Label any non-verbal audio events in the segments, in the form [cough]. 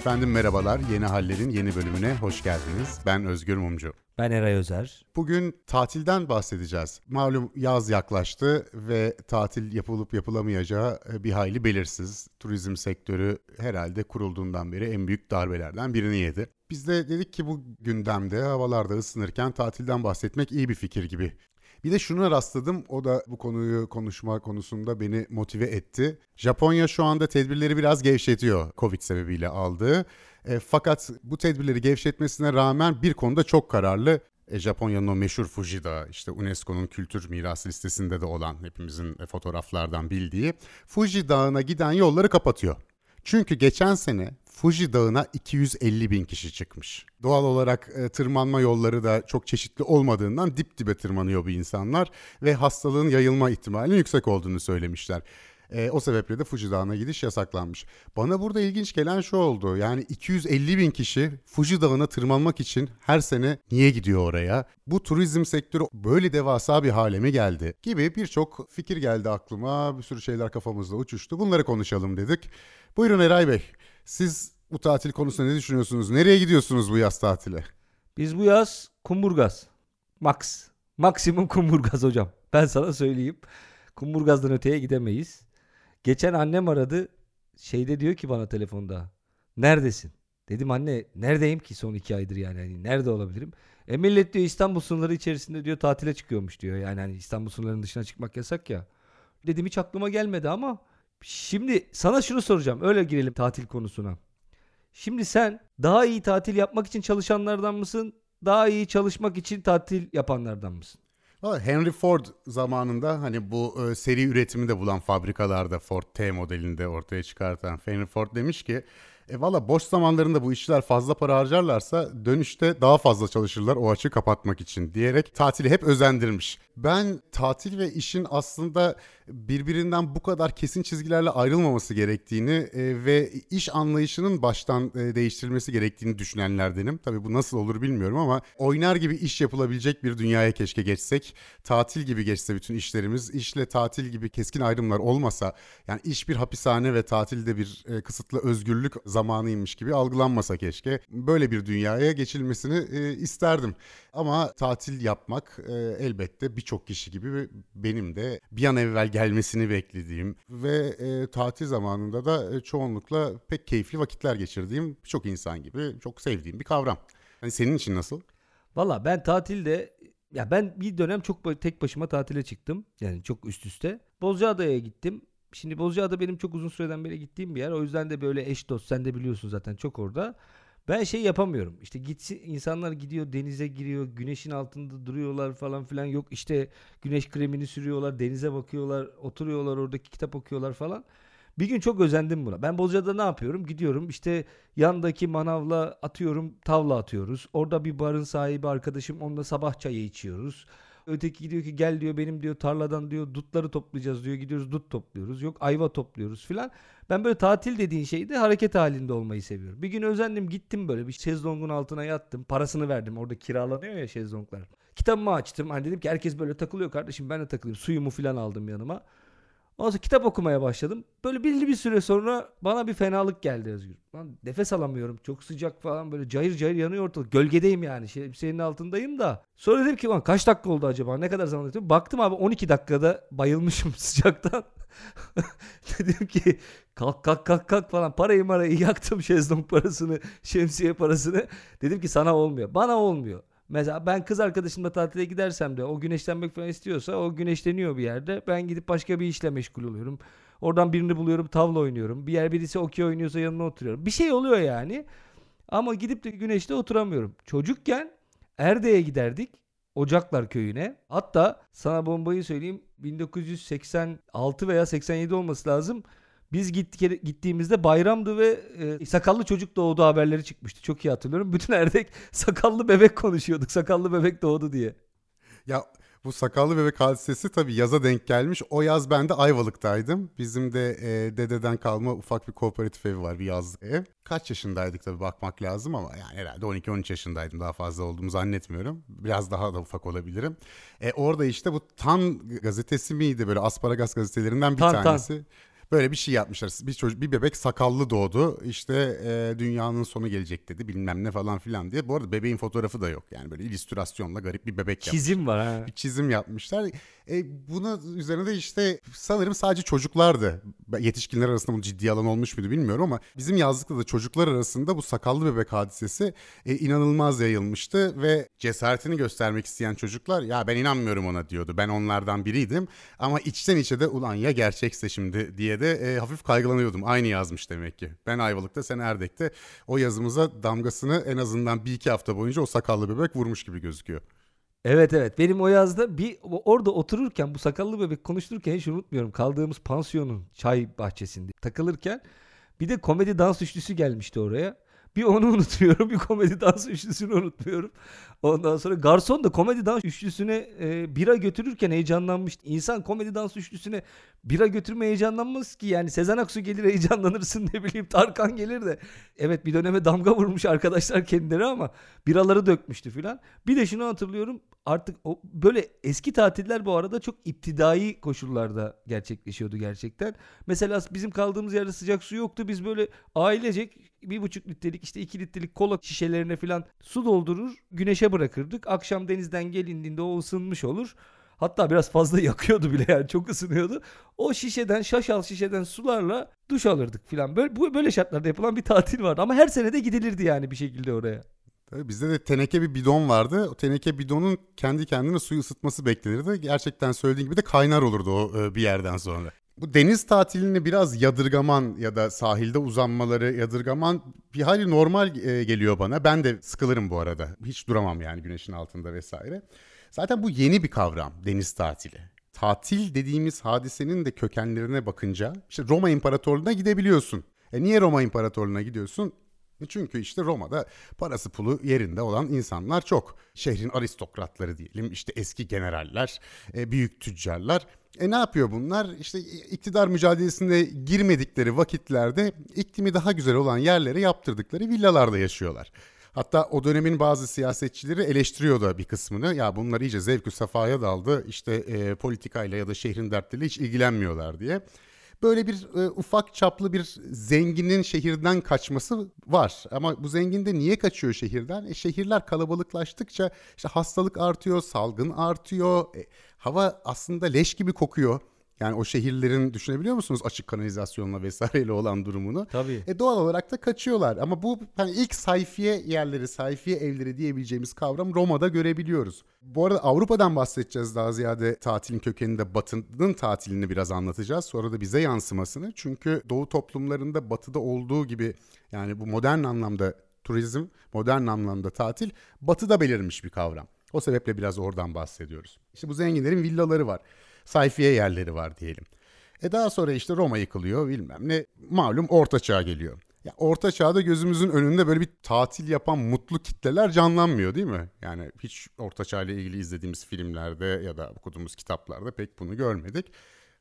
Efendim merhabalar, Yeni Haller'in yeni bölümüne hoş geldiniz. Ben Özgür Mumcu. Ben Eray Özer. Bugün tatilden bahsedeceğiz. Malum yaz yaklaştı ve tatil yapılıp yapılamayacağı e, bir hayli belirsiz. Turizm sektörü herhalde kurulduğundan beri en büyük darbelerden birini yedi. Biz de dedik ki bu gündemde havalarda ısınırken tatilden bahsetmek iyi bir fikir gibi. Bir de şuna rastladım. O da bu konuyu konuşma konusunda beni motive etti. Japonya şu anda tedbirleri biraz gevşetiyor Covid sebebiyle aldığı. E, fakat bu tedbirleri gevşetmesine rağmen bir konuda çok kararlı. E, Japonya'nın o meşhur Fuji Dağı işte UNESCO'nun kültür mirası listesinde de olan hepimizin e, fotoğraflardan bildiği Fuji Dağı'na giden yolları kapatıyor. Çünkü geçen sene Fuji Dağı'na 250 bin kişi çıkmış. Doğal olarak e, tırmanma yolları da çok çeşitli olmadığından dip dibe tırmanıyor bu insanlar ve hastalığın yayılma ihtimalinin yüksek olduğunu söylemişler. E, o sebeple de Fuji Dağı'na gidiş yasaklanmış. Bana burada ilginç gelen şu oldu. Yani 250 bin kişi Fuji Dağı'na tırmanmak için her sene niye gidiyor oraya? Bu turizm sektörü böyle devasa bir hale mi geldi? Gibi birçok fikir geldi aklıma. Bir sürü şeyler kafamızda uçuştu. Bunları konuşalım dedik. Buyurun Eray Bey. Siz bu tatil konusunda ne düşünüyorsunuz? Nereye gidiyorsunuz bu yaz tatile? Biz bu yaz kumburgaz. Max. Maksimum kumburgaz hocam. Ben sana söyleyeyim. Kumburgazdan öteye gidemeyiz. Geçen annem aradı. Şeyde diyor ki bana telefonda. Neredesin? Dedim anne neredeyim ki son iki aydır yani. Hani nerede olabilirim? E millet diyor İstanbul sınırları içerisinde diyor tatile çıkıyormuş diyor. Yani hani İstanbul sınırlarının dışına çıkmak yasak ya. Dedim hiç aklıma gelmedi ama Şimdi sana şunu soracağım. Öyle girelim tatil konusuna. Şimdi sen daha iyi tatil yapmak için çalışanlardan mısın? Daha iyi çalışmak için tatil yapanlardan mısın? Henry Ford zamanında hani bu e, seri üretimi de bulan fabrikalarda Ford T modelinde ortaya çıkartan Henry Ford demiş ki e valla boş zamanlarında bu işçiler fazla para harcarlarsa dönüşte daha fazla çalışırlar o açığı kapatmak için diyerek tatili hep özendirmiş. Ben tatil ve işin aslında birbirinden bu kadar kesin çizgilerle ayrılmaması gerektiğini e, ve iş anlayışının baştan e, değiştirilmesi gerektiğini düşünenlerdenim. Tabii bu nasıl olur bilmiyorum ama oynar gibi iş yapılabilecek bir dünyaya keşke geçsek. Tatil gibi geçse bütün işlerimiz. işle tatil gibi keskin ayrımlar olmasa yani iş bir hapishane ve tatilde bir e, kısıtlı özgürlük zamanıymış gibi algılanmasa keşke. Böyle bir dünyaya geçilmesini e, isterdim. Ama tatil yapmak e, elbette birçok kişi gibi benim de bir an evvel gelmesini beklediğim ve e, tatil zamanında da e, çoğunlukla pek keyifli vakitler geçirdiğim birçok insan gibi çok sevdiğim bir kavram. Hani senin için nasıl? Valla ben tatilde ya ben bir dönem çok tek başıma tatile çıktım. Yani çok üst üste. Bozcaada'ya gittim. Şimdi Bozcaada benim çok uzun süreden beri gittiğim bir yer. O yüzden de böyle eş dost sen de biliyorsun zaten çok orada. Ben şey yapamıyorum. İşte gitsin insanlar gidiyor denize giriyor, güneşin altında duruyorlar falan filan. Yok işte güneş kremini sürüyorlar, denize bakıyorlar, oturuyorlar oradaki kitap okuyorlar falan. Bir gün çok özendim buna. Ben Bozcaada ne yapıyorum? Gidiyorum işte yandaki manavla atıyorum, tavla atıyoruz. Orada bir barın sahibi arkadaşım onunla sabah çayı içiyoruz. Öteki diyor ki gel diyor benim diyor tarladan diyor dutları toplayacağız diyor. Gidiyoruz dut topluyoruz. Yok ayva topluyoruz filan. Ben böyle tatil dediğin şeyde hareket halinde olmayı seviyorum. Bir gün özendim gittim böyle bir şezlongun altına yattım. Parasını verdim. Orada kiralanıyor ya şezlonglar. Kitabımı açtım. Hani dedim ki herkes böyle takılıyor kardeşim ben de takılayım. Suyumu filan aldım yanıma. Ondan sonra kitap okumaya başladım. Böyle belli bir süre sonra bana bir fenalık geldi Özgür. Lan nefes alamıyorum. Çok sıcak falan böyle cayır cayır yanıyor ortalık. Gölgedeyim yani. Senin altındayım da. Sonra dedim ki lan kaç dakika oldu acaba? Ne kadar zaman dedim. Baktım abi 12 dakikada bayılmışım [laughs] sıcaktan. [laughs] dedim ki kalk kalk kalk kalk falan parayı marayı yaktım şezlong parasını şemsiye parasını. Dedim ki sana olmuyor. Bana olmuyor. Mesela ben kız arkadaşımla tatile gidersem de o güneşlenmek falan istiyorsa o güneşleniyor bir yerde. Ben gidip başka bir işle meşgul oluyorum. Oradan birini buluyorum tavla oynuyorum. Bir yer birisi okey oynuyorsa yanına oturuyorum. Bir şey oluyor yani. Ama gidip de güneşte oturamıyorum. Çocukken Erde'ye giderdik. Ocaklar köyüne. Hatta sana bombayı söyleyeyim 1986 veya 87 olması lazım. Biz gittik, gittiğimizde bayramdı ve e, sakallı çocuk doğdu haberleri çıkmıştı. Çok iyi hatırlıyorum. [laughs] Bütün erdek sakallı bebek konuşuyorduk. Sakallı bebek doğdu diye. Ya bu sakallı bebek hadisesi tabii yaza denk gelmiş. O yaz ben de Ayvalık'taydım. Bizim de e, dededen kalma ufak bir kooperatif evi var bir yazlık ev. Kaç yaşındaydık tabii bakmak lazım ama yani herhalde 12-13 yaşındaydım daha fazla olduğumu zannetmiyorum. Biraz daha da ufak olabilirim. E, orada işte bu Tan gazetesi miydi böyle asparagas gazetelerinden bir tan, tanesi. Tan. Böyle bir şey yapmışlar. Bir çocuk bir bebek sakallı doğdu. İşte e, dünyanın sonu gelecek dedi bilmem ne falan filan diye. Bu arada bebeğin fotoğrafı da yok. Yani böyle illüstrasyonla garip bir bebek yapmışlar. Çizim var ha. Bir çizim yapmışlar. E, buna üzerine de işte sanırım sadece çocuklardı. Yetişkinler arasında bu ciddi alan olmuş muydu bilmiyorum ama bizim yazdıkta da çocuklar arasında bu sakallı bebek hadisesi e, inanılmaz yayılmıştı ve cesaretini göstermek isteyen çocuklar ya ben inanmıyorum ona diyordu. Ben onlardan biriydim ama içten içe de ulan ya gerçekse şimdi diye de e, hafif kaygılanıyordum. Aynı yazmış demek ki. Ben Ayvalık'ta sen Erdek'te o yazımıza damgasını en azından bir iki hafta boyunca o sakallı bebek vurmuş gibi gözüküyor. Evet evet benim o yazda bir orada otururken bu sakallı bebek konuştururken hiç unutmuyorum. Kaldığımız pansiyonun çay bahçesinde takılırken bir de komedi dans üçlüsü gelmişti oraya. Bir onu unutmuyorum bir komedi dans üçlüsünü unutmuyorum. Ondan sonra garson da komedi dans üçlüsüne e, bira götürürken heyecanlanmıştı. İnsan komedi dans üçlüsüne bira götürme heyecanlanmaz ki yani Sezen Aksu gelir heyecanlanırsın ne bileyim Tarkan gelir de. Evet bir döneme damga vurmuş arkadaşlar kendileri ama biraları dökmüştü filan. Bir de şunu hatırlıyorum artık o böyle eski tatiller bu arada çok iptidai koşullarda gerçekleşiyordu gerçekten. Mesela bizim kaldığımız yerde sıcak su yoktu. Biz böyle ailecek bir buçuk litrelik işte iki litrelik kola şişelerine falan su doldurur güneşe bırakırdık. Akşam denizden gelindiğinde o ısınmış olur. Hatta biraz fazla [laughs] yakıyordu bile yani çok ısınıyordu. O şişeden şaşal şişeden sularla duş alırdık filan. Böyle, bu böyle şartlarda yapılan bir tatil vardı ama her sene de gidilirdi yani bir şekilde oraya. Tabii bizde de teneke bir bidon vardı. O teneke bidonun kendi kendine suyu ısıtması beklenirdi. Gerçekten söylediğin gibi de kaynar olurdu o e, bir yerden sonra. Bu deniz tatilini biraz yadırgaman ya da sahilde uzanmaları yadırgaman bir hali normal e, geliyor bana. Ben de sıkılırım bu arada. Hiç duramam yani güneşin altında vesaire. Zaten bu yeni bir kavram deniz tatili. Tatil dediğimiz hadisenin de kökenlerine bakınca işte Roma İmparatorluğu'na gidebiliyorsun. E niye Roma İmparatorluğu'na gidiyorsun? Çünkü işte Roma'da parası pulu yerinde olan insanlar çok. Şehrin aristokratları diyelim, işte eski generaller, e, büyük tüccarlar. E ne yapıyor bunlar? İşte iktidar mücadelesinde girmedikleri vakitlerde iklimi daha güzel olan yerlere yaptırdıkları villalarda yaşıyorlar. Hatta o dönemin bazı siyasetçileri eleştiriyor da bir kısmını. Ya bunlar iyice zevkü safhaya daldı. İşte e, politikayla ya da şehrin dertleriyle hiç ilgilenmiyorlar diye böyle bir e, ufak çaplı bir zenginin şehirden kaçması var. Ama bu zengin de niye kaçıyor şehirden? E, şehirler kalabalıklaştıkça işte hastalık artıyor, salgın artıyor. E, hava aslında leş gibi kokuyor. Yani o şehirlerin düşünebiliyor musunuz açık kanalizasyonla vesaireyle olan durumunu? Tabii. E doğal olarak da kaçıyorlar. Ama bu hani ilk sayfiye yerleri, sayfiye evleri diyebileceğimiz kavram Roma'da görebiliyoruz. Bu arada Avrupa'dan bahsedeceğiz daha ziyade tatilin kökeninde Batı'nın tatilini biraz anlatacağız. Sonra da bize yansımasını. Çünkü Doğu toplumlarında Batı'da olduğu gibi yani bu modern anlamda turizm, modern anlamda tatil Batı'da belirmiş bir kavram. O sebeple biraz oradan bahsediyoruz. İşte bu zenginlerin villaları var sayfiye yerleri var diyelim. E daha sonra işte Roma yıkılıyor bilmem ne. Malum Orta Çağ geliyor. Ya Orta Çağ'da gözümüzün önünde böyle bir tatil yapan mutlu kitleler canlanmıyor değil mi? Yani hiç Orta Çağ ile ilgili izlediğimiz filmlerde ya da okuduğumuz kitaplarda pek bunu görmedik.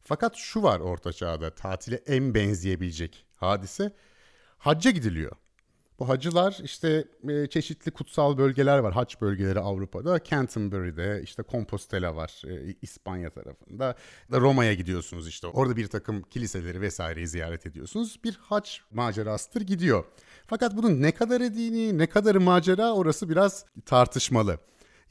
Fakat şu var Orta Çağ'da tatile en benzeyebilecek hadise. Hacca gidiliyor. Bu hacılar işte e, çeşitli kutsal bölgeler var. Hac bölgeleri Avrupa'da. Canterbury'de işte Compostela var e, İspanya tarafında. Roma'ya gidiyorsunuz işte. Orada bir takım kiliseleri vesaireyi ziyaret ediyorsunuz. Bir hac macerasıdır gidiyor. Fakat bunun ne kadar dini, ne kadar macera orası biraz tartışmalı.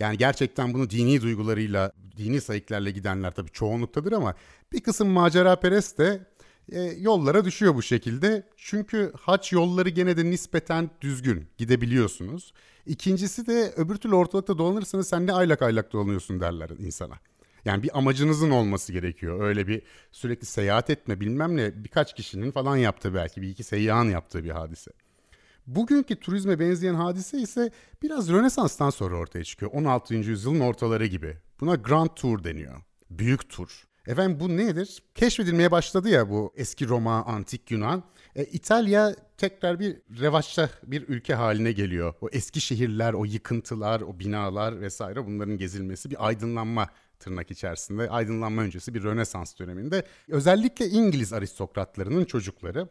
Yani gerçekten bunu dini duygularıyla, dini sayıklarla gidenler tabii çoğunluktadır ama bir kısım macera perest de e, yollara düşüyor bu şekilde. Çünkü haç yolları gene de nispeten düzgün gidebiliyorsunuz. İkincisi de öbür türlü ortalıkta dolanırsanız sen ne aylak aylak dolanıyorsun derler insana. Yani bir amacınızın olması gerekiyor. Öyle bir sürekli seyahat etme bilmem ne birkaç kişinin falan yaptığı belki bir iki seyyahın yaptığı bir hadise. Bugünkü turizme benzeyen hadise ise biraz Rönesans'tan sonra ortaya çıkıyor. 16. yüzyılın ortaları gibi. Buna Grand Tour deniyor. Büyük tur. Efendim bu nedir? Keşfedilmeye başladı ya bu eski Roma, antik Yunan. E, İtalya tekrar bir revaçta bir ülke haline geliyor. O eski şehirler, o yıkıntılar, o binalar vesaire bunların gezilmesi bir aydınlanma tırnak içerisinde. Aydınlanma öncesi bir Rönesans döneminde. Özellikle İngiliz aristokratlarının çocukları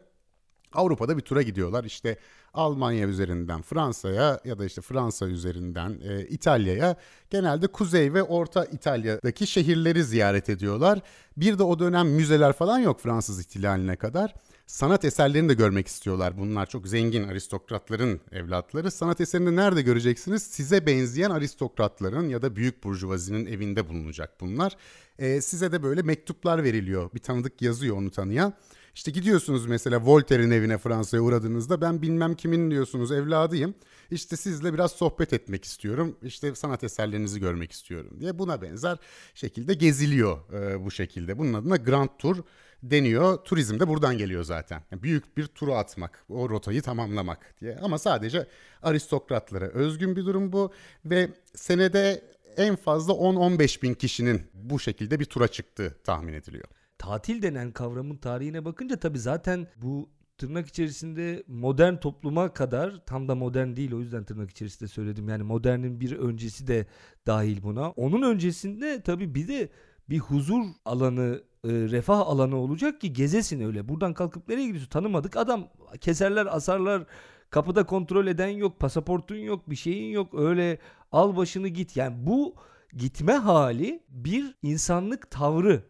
Avrupa'da bir tura gidiyorlar. İşte Almanya üzerinden Fransa'ya ya da işte Fransa üzerinden e, İtalya'ya genelde Kuzey ve Orta İtalya'daki şehirleri ziyaret ediyorlar. Bir de o dönem müzeler falan yok Fransız ihtilaline kadar. Sanat eserlerini de görmek istiyorlar. Bunlar çok zengin aristokratların evlatları. Sanat eserini nerede göreceksiniz? Size benzeyen aristokratların ya da büyük burjuvazinin evinde bulunacak bunlar. E, size de böyle mektuplar veriliyor. Bir tanıdık yazıyor onu tanıyan. İşte gidiyorsunuz mesela Voltaire'in evine Fransa'ya uğradığınızda ben bilmem kimin diyorsunuz evladıyım. İşte sizle biraz sohbet etmek istiyorum. İşte sanat eserlerinizi görmek istiyorum diye buna benzer şekilde geziliyor e, bu şekilde. Bunun adına Grand Tour deniyor. Turizm de buradan geliyor zaten. Yani büyük bir turu atmak, o rotayı tamamlamak diye. Ama sadece aristokratlara özgün bir durum bu ve senede en fazla 10-15 bin kişinin bu şekilde bir tura çıktığı tahmin ediliyor tatil denen kavramın tarihine bakınca tabii zaten bu tırnak içerisinde modern topluma kadar tam da modern değil o yüzden tırnak içerisinde söyledim. Yani modernin bir öncesi de dahil buna. Onun öncesinde tabii bir de bir huzur alanı, e, refah alanı olacak ki gezesin öyle. Buradan kalkıp nereye gidiyorsun? Tanımadık adam keserler, asarlar. Kapıda kontrol eden yok, pasaportun yok, bir şeyin yok. Öyle al başını git. Yani bu gitme hali bir insanlık tavrı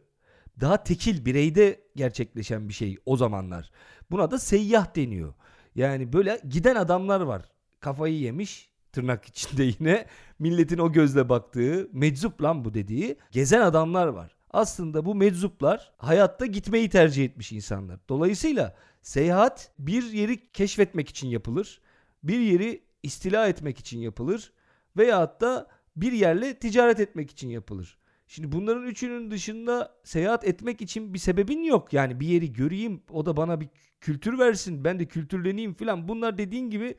daha tekil bireyde gerçekleşen bir şey o zamanlar. Buna da seyyah deniyor. Yani böyle giden adamlar var. Kafayı yemiş tırnak içinde [laughs] yine milletin o gözle baktığı meczup lan bu dediği gezen adamlar var. Aslında bu meczuplar hayatta gitmeyi tercih etmiş insanlar. Dolayısıyla seyahat bir yeri keşfetmek için yapılır. Bir yeri istila etmek için yapılır. Veyahut da bir yerle ticaret etmek için yapılır. Şimdi bunların üçünün dışında seyahat etmek için bir sebebin yok. Yani bir yeri göreyim o da bana bir kültür versin ben de kültürleneyim filan. Bunlar dediğin gibi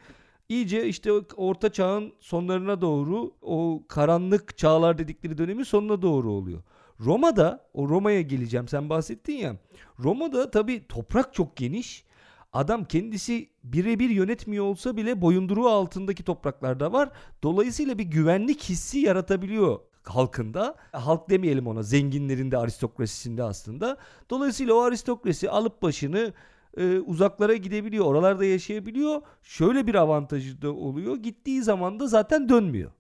iyice işte orta çağın sonlarına doğru o karanlık çağlar dedikleri dönemin sonuna doğru oluyor. Roma'da o Roma'ya geleceğim sen bahsettin ya. Roma'da tabii toprak çok geniş. Adam kendisi birebir yönetmiyor olsa bile boyunduruğu altındaki topraklarda var. Dolayısıyla bir güvenlik hissi yaratabiliyor halkında. Halk demeyelim ona zenginlerin de aristokrasisinde aslında. Dolayısıyla o aristokrasi alıp başını e, uzaklara gidebiliyor. Oralarda yaşayabiliyor. Şöyle bir avantajı da oluyor. Gittiği zaman da zaten dönmüyor.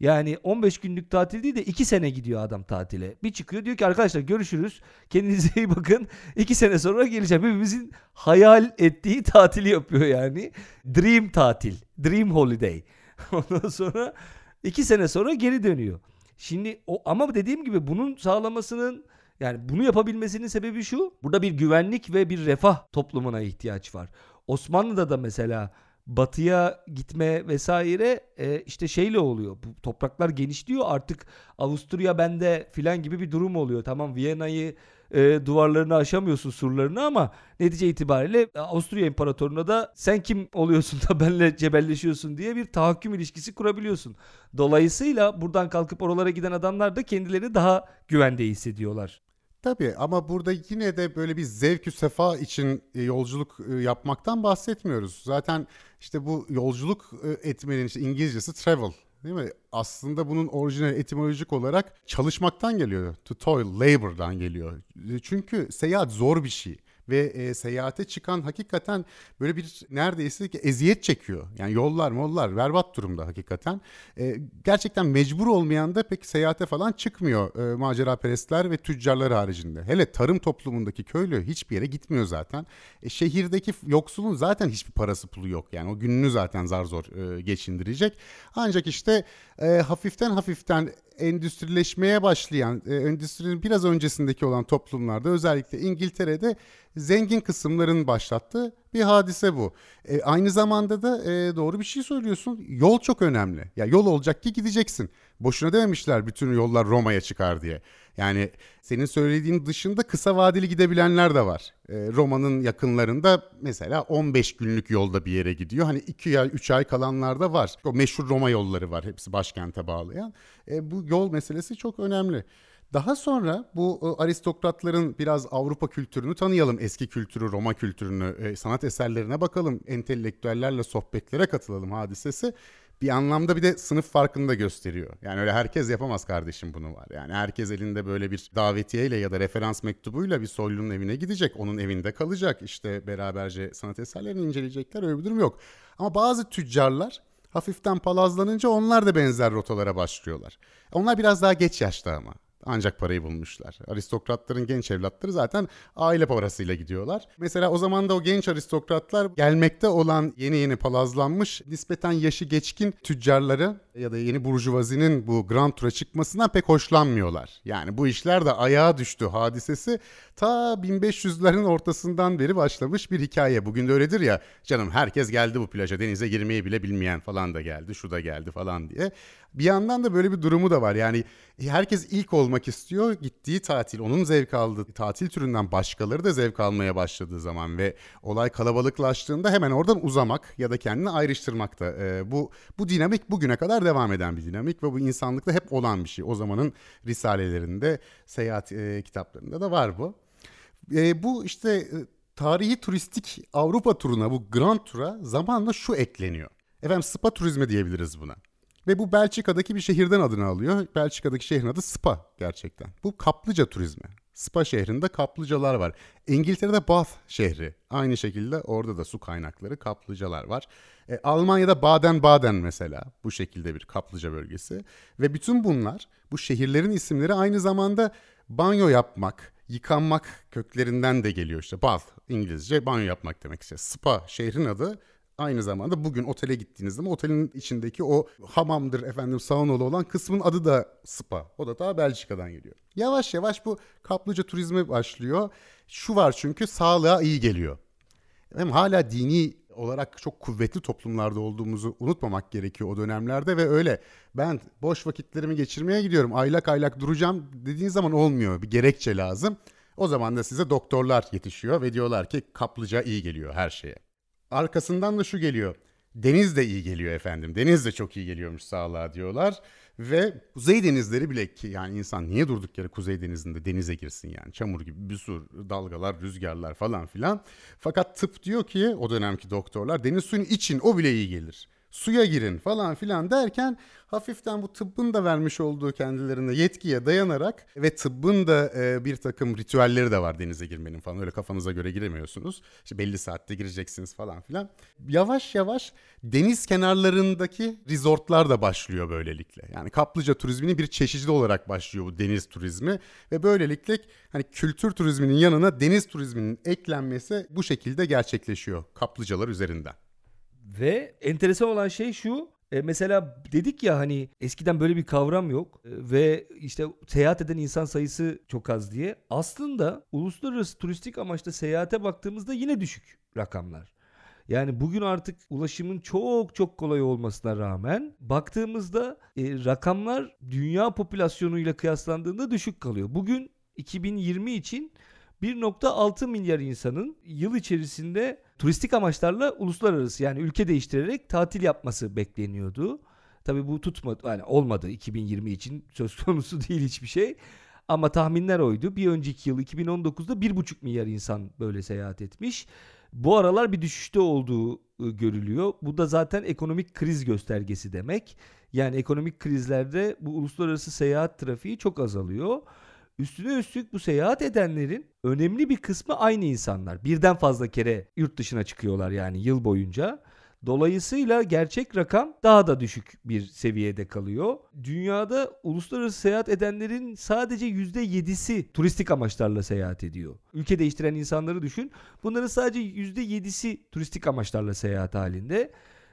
Yani 15 günlük tatil değil de 2 sene gidiyor adam tatile. Bir çıkıyor diyor ki arkadaşlar görüşürüz. Kendinize iyi bakın. 2 sene sonra geleceğim. Hepimizin hayal ettiği tatili yapıyor yani. Dream tatil. Dream holiday. [laughs] Ondan sonra 2 sene sonra geri dönüyor. Şimdi o ama dediğim gibi bunun sağlamasının yani bunu yapabilmesinin sebebi şu. Burada bir güvenlik ve bir refah toplumuna ihtiyaç var. Osmanlı'da da mesela batıya gitme vesaire e, işte şeyle oluyor. Bu topraklar genişliyor artık Avusturya bende filan gibi bir durum oluyor. Tamam Viyana'yı e, duvarlarını aşamıyorsun surlarını ama netice itibariyle Avusturya İmparatorluğu'na da sen kim oluyorsun da benle cebelleşiyorsun diye bir tahakküm ilişkisi kurabiliyorsun. Dolayısıyla buradan kalkıp oralara giden adamlar da kendilerini daha güvende hissediyorlar. Tabii ama burada yine de böyle bir zevkü sefa için e, yolculuk e, yapmaktan bahsetmiyoruz. Zaten işte bu yolculuk e, etmenin işte İngilizcesi travel değil mi? Aslında bunun orijinal etimolojik olarak çalışmaktan geliyor. To toil, labor'dan geliyor. Çünkü seyahat zor bir şey ve e, seyahate çıkan hakikaten böyle bir neredeyse ki eziyet çekiyor. Yani yollar mollar berbat durumda hakikaten. E, gerçekten mecbur olmayan da pek seyahate falan çıkmıyor e, macera perestler ve tüccarlar haricinde. Hele tarım toplumundaki köylü hiçbir yere gitmiyor zaten. E, şehirdeki yoksulun zaten hiçbir parası pulu yok. Yani o gününü zaten zar zor e, geçindirecek. Ancak işte e, hafiften hafiften endüstrileşmeye başlayan, e, endüstrinin biraz öncesindeki olan toplumlarda özellikle İngiltere'de zengin kısımların başlattığı bir hadise bu. E, aynı zamanda da e, doğru bir şey söylüyorsun. Yol çok önemli. Ya yol olacak ki gideceksin. Boşuna dememişler bütün yollar Roma'ya çıkar diye. Yani senin söylediğin dışında kısa vadeli gidebilenler de var. E, Roma'nın yakınlarında mesela 15 günlük yolda bir yere gidiyor. Hani 2 ay 3 ay kalanlar da var. O meşhur Roma yolları var hepsi başkente bağlayan. E, bu yol meselesi çok önemli. Daha sonra bu e, aristokratların biraz Avrupa kültürünü tanıyalım, eski kültürü, Roma kültürünü, e, sanat eserlerine bakalım, entelektüellerle sohbetlere katılalım hadisesi. Bir anlamda bir de sınıf farkını da gösteriyor. Yani öyle herkes yapamaz kardeşim bunu var. Yani herkes elinde böyle bir davetiyeyle ya da referans mektubuyla bir soylunun evine gidecek. Onun evinde kalacak. İşte beraberce sanat eserlerini inceleyecekler. Öyle bir durum yok. Ama bazı tüccarlar hafiften palazlanınca onlar da benzer rotalara başlıyorlar. Onlar biraz daha geç yaşta ama. Ancak parayı bulmuşlar. Aristokratların genç evlatları zaten aile parasıyla gidiyorlar. Mesela o zaman da o genç aristokratlar gelmekte olan yeni yeni palazlanmış nispeten yaşı geçkin tüccarları ya da yeni burjuvazinin bu grand tura çıkmasından pek hoşlanmıyorlar. Yani bu işler de ayağa düştü hadisesi ta 1500'lerin ortasından beri başlamış bir hikaye. Bugün de öyledir ya canım herkes geldi bu plaja denize girmeyi bile bilmeyen falan da geldi şu da geldi falan diye. Bir yandan da böyle bir durumu da var. Yani herkes ilk olmak istiyor. Gittiği tatil, onun zevk aldığı tatil türünden başkaları da zevk almaya başladığı zaman ve olay kalabalıklaştığında hemen oradan uzamak ya da kendini ayrıştırmak da e, bu bu dinamik bugüne kadar devam eden bir dinamik ve bu insanlıkta hep olan bir şey. O zamanın risalelerinde, seyahat e, kitaplarında da var bu. E, bu işte e, tarihi turistik Avrupa turuna, bu Grand Tur'a zamanla şu ekleniyor. Efendim spa turizmi diyebiliriz buna. Ve bu Belçika'daki bir şehirden adını alıyor. Belçika'daki şehrin adı Spa gerçekten. Bu kaplıca turizmi. Spa şehrinde kaplıcalar var. İngiltere'de Bath şehri. Aynı şekilde orada da su kaynakları, kaplıcalar var. E, Almanya'da Baden-Baden mesela bu şekilde bir kaplıca bölgesi. Ve bütün bunlar, bu şehirlerin isimleri aynı zamanda banyo yapmak, yıkanmak köklerinden de geliyor. İşte bath İngilizce banyo yapmak demek işte. Spa şehrin adı aynı zamanda bugün otele gittiğinizde zaman otelin içindeki o hamamdır efendim saunalı olan kısmın adı da spa. O da daha Belçika'dan geliyor. Yavaş yavaş bu kaplıca turizmi başlıyor. Şu var çünkü sağlığa iyi geliyor. Hem hala dini olarak çok kuvvetli toplumlarda olduğumuzu unutmamak gerekiyor o dönemlerde ve öyle ben boş vakitlerimi geçirmeye gidiyorum aylak aylak duracağım dediğin zaman olmuyor bir gerekçe lazım. O zaman da size doktorlar yetişiyor ve diyorlar ki kaplıca iyi geliyor her şeye. Arkasından da şu geliyor. Deniz de iyi geliyor efendim. Deniz de çok iyi geliyormuş sağlığa diyorlar. Ve kuzey denizleri bile ki yani insan niye durduk yere kuzey denizinde denize girsin yani çamur gibi bir sürü dalgalar, rüzgarlar falan filan. Fakat tıp diyor ki o dönemki doktorlar deniz suyun için o bile iyi gelir suya girin falan filan derken hafiften bu tıbbın da vermiş olduğu kendilerine yetkiye dayanarak ve tıbbın da e, bir takım ritüelleri de var denize girmenin falan öyle kafanıza göre giremiyorsunuz. İşte belli saatte gireceksiniz falan filan. Yavaş yavaş deniz kenarlarındaki resortlar da başlıyor böylelikle. Yani kaplıca turizminin bir çeşidi olarak başlıyor bu deniz turizmi ve böylelikle hani kültür turizminin yanına deniz turizminin eklenmesi bu şekilde gerçekleşiyor kaplıcalar üzerinden. Ve enteresan olan şey şu. E, mesela dedik ya hani eskiden böyle bir kavram yok e, ve işte seyahat eden insan sayısı çok az diye. Aslında uluslararası turistik amaçla seyahate baktığımızda yine düşük rakamlar. Yani bugün artık ulaşımın çok çok kolay olmasına rağmen baktığımızda e, rakamlar dünya popülasyonuyla kıyaslandığında düşük kalıyor. Bugün 2020 için 1.6 milyar insanın yıl içerisinde turistik amaçlarla uluslararası yani ülke değiştirerek tatil yapması bekleniyordu. Tabii bu tutmadı yani olmadı 2020 için söz [laughs] konusu değil hiçbir şey. Ama tahminler oydu. Bir önceki yıl 2019'da 1,5 milyar insan böyle seyahat etmiş. Bu aralar bir düşüşte olduğu ıı, görülüyor. Bu da zaten ekonomik kriz göstergesi demek. Yani ekonomik krizlerde bu uluslararası seyahat trafiği çok azalıyor. Üstüne üstlük bu seyahat edenlerin önemli bir kısmı aynı insanlar. Birden fazla kere yurt dışına çıkıyorlar yani yıl boyunca. Dolayısıyla gerçek rakam daha da düşük bir seviyede kalıyor. Dünyada uluslararası seyahat edenlerin sadece %7'si turistik amaçlarla seyahat ediyor. Ülke değiştiren insanları düşün. Bunların sadece %7'si turistik amaçlarla seyahat halinde.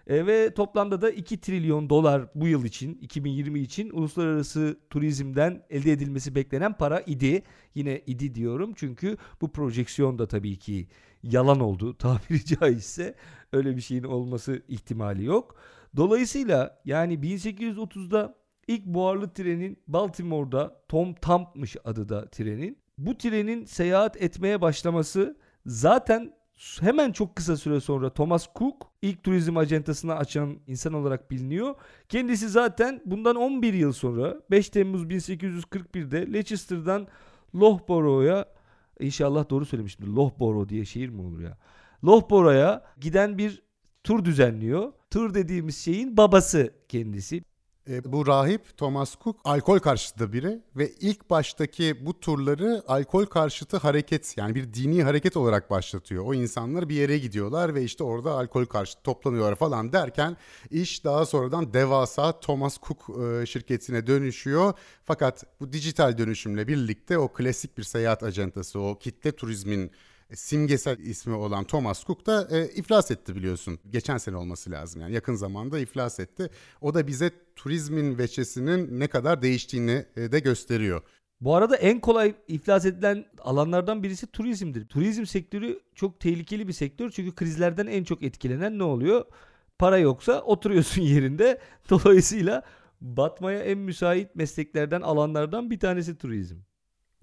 E, ve toplamda da 2 trilyon dolar bu yıl için 2020 için uluslararası turizmden elde edilmesi beklenen para idi. Yine idi diyorum çünkü bu projeksiyon da tabii ki yalan oldu [laughs] tabiri caizse. Öyle bir şeyin olması ihtimali yok. Dolayısıyla yani 1830'da ilk buharlı trenin Baltimore'da Tom Thump'mış adı da trenin. Bu trenin seyahat etmeye başlaması zaten hemen çok kısa süre sonra Thomas Cook ilk turizm acentasını açan insan olarak biliniyor. Kendisi zaten bundan 11 yıl sonra 5 Temmuz 1841'de Leicester'dan Loughborough'a inşallah doğru söylemiştim. Loughborough diye şehir mi olur ya? Loughborough'a giden bir tur düzenliyor. Tur dediğimiz şeyin babası kendisi. E, bu rahip Thomas Cook alkol karşıtı biri ve ilk baştaki bu turları alkol karşıtı hareket yani bir dini hareket olarak başlatıyor. O insanlar bir yere gidiyorlar ve işte orada alkol karşıtı toplanıyorlar falan derken iş daha sonradan devasa Thomas Cook e, şirketine dönüşüyor. Fakat bu dijital dönüşümle birlikte o klasik bir seyahat ajantası, o kitle turizmin simgesel ismi olan Thomas Cook da e, iflas etti biliyorsun. Geçen sene olması lazım yani yakın zamanda iflas etti. O da bize turizmin veçesinin ne kadar değiştiğini e, de gösteriyor. Bu arada en kolay iflas edilen alanlardan birisi turizmdir. Turizm sektörü çok tehlikeli bir sektör çünkü krizlerden en çok etkilenen ne oluyor? Para yoksa oturuyorsun [laughs] yerinde. Dolayısıyla batmaya en müsait mesleklerden, alanlardan bir tanesi turizm.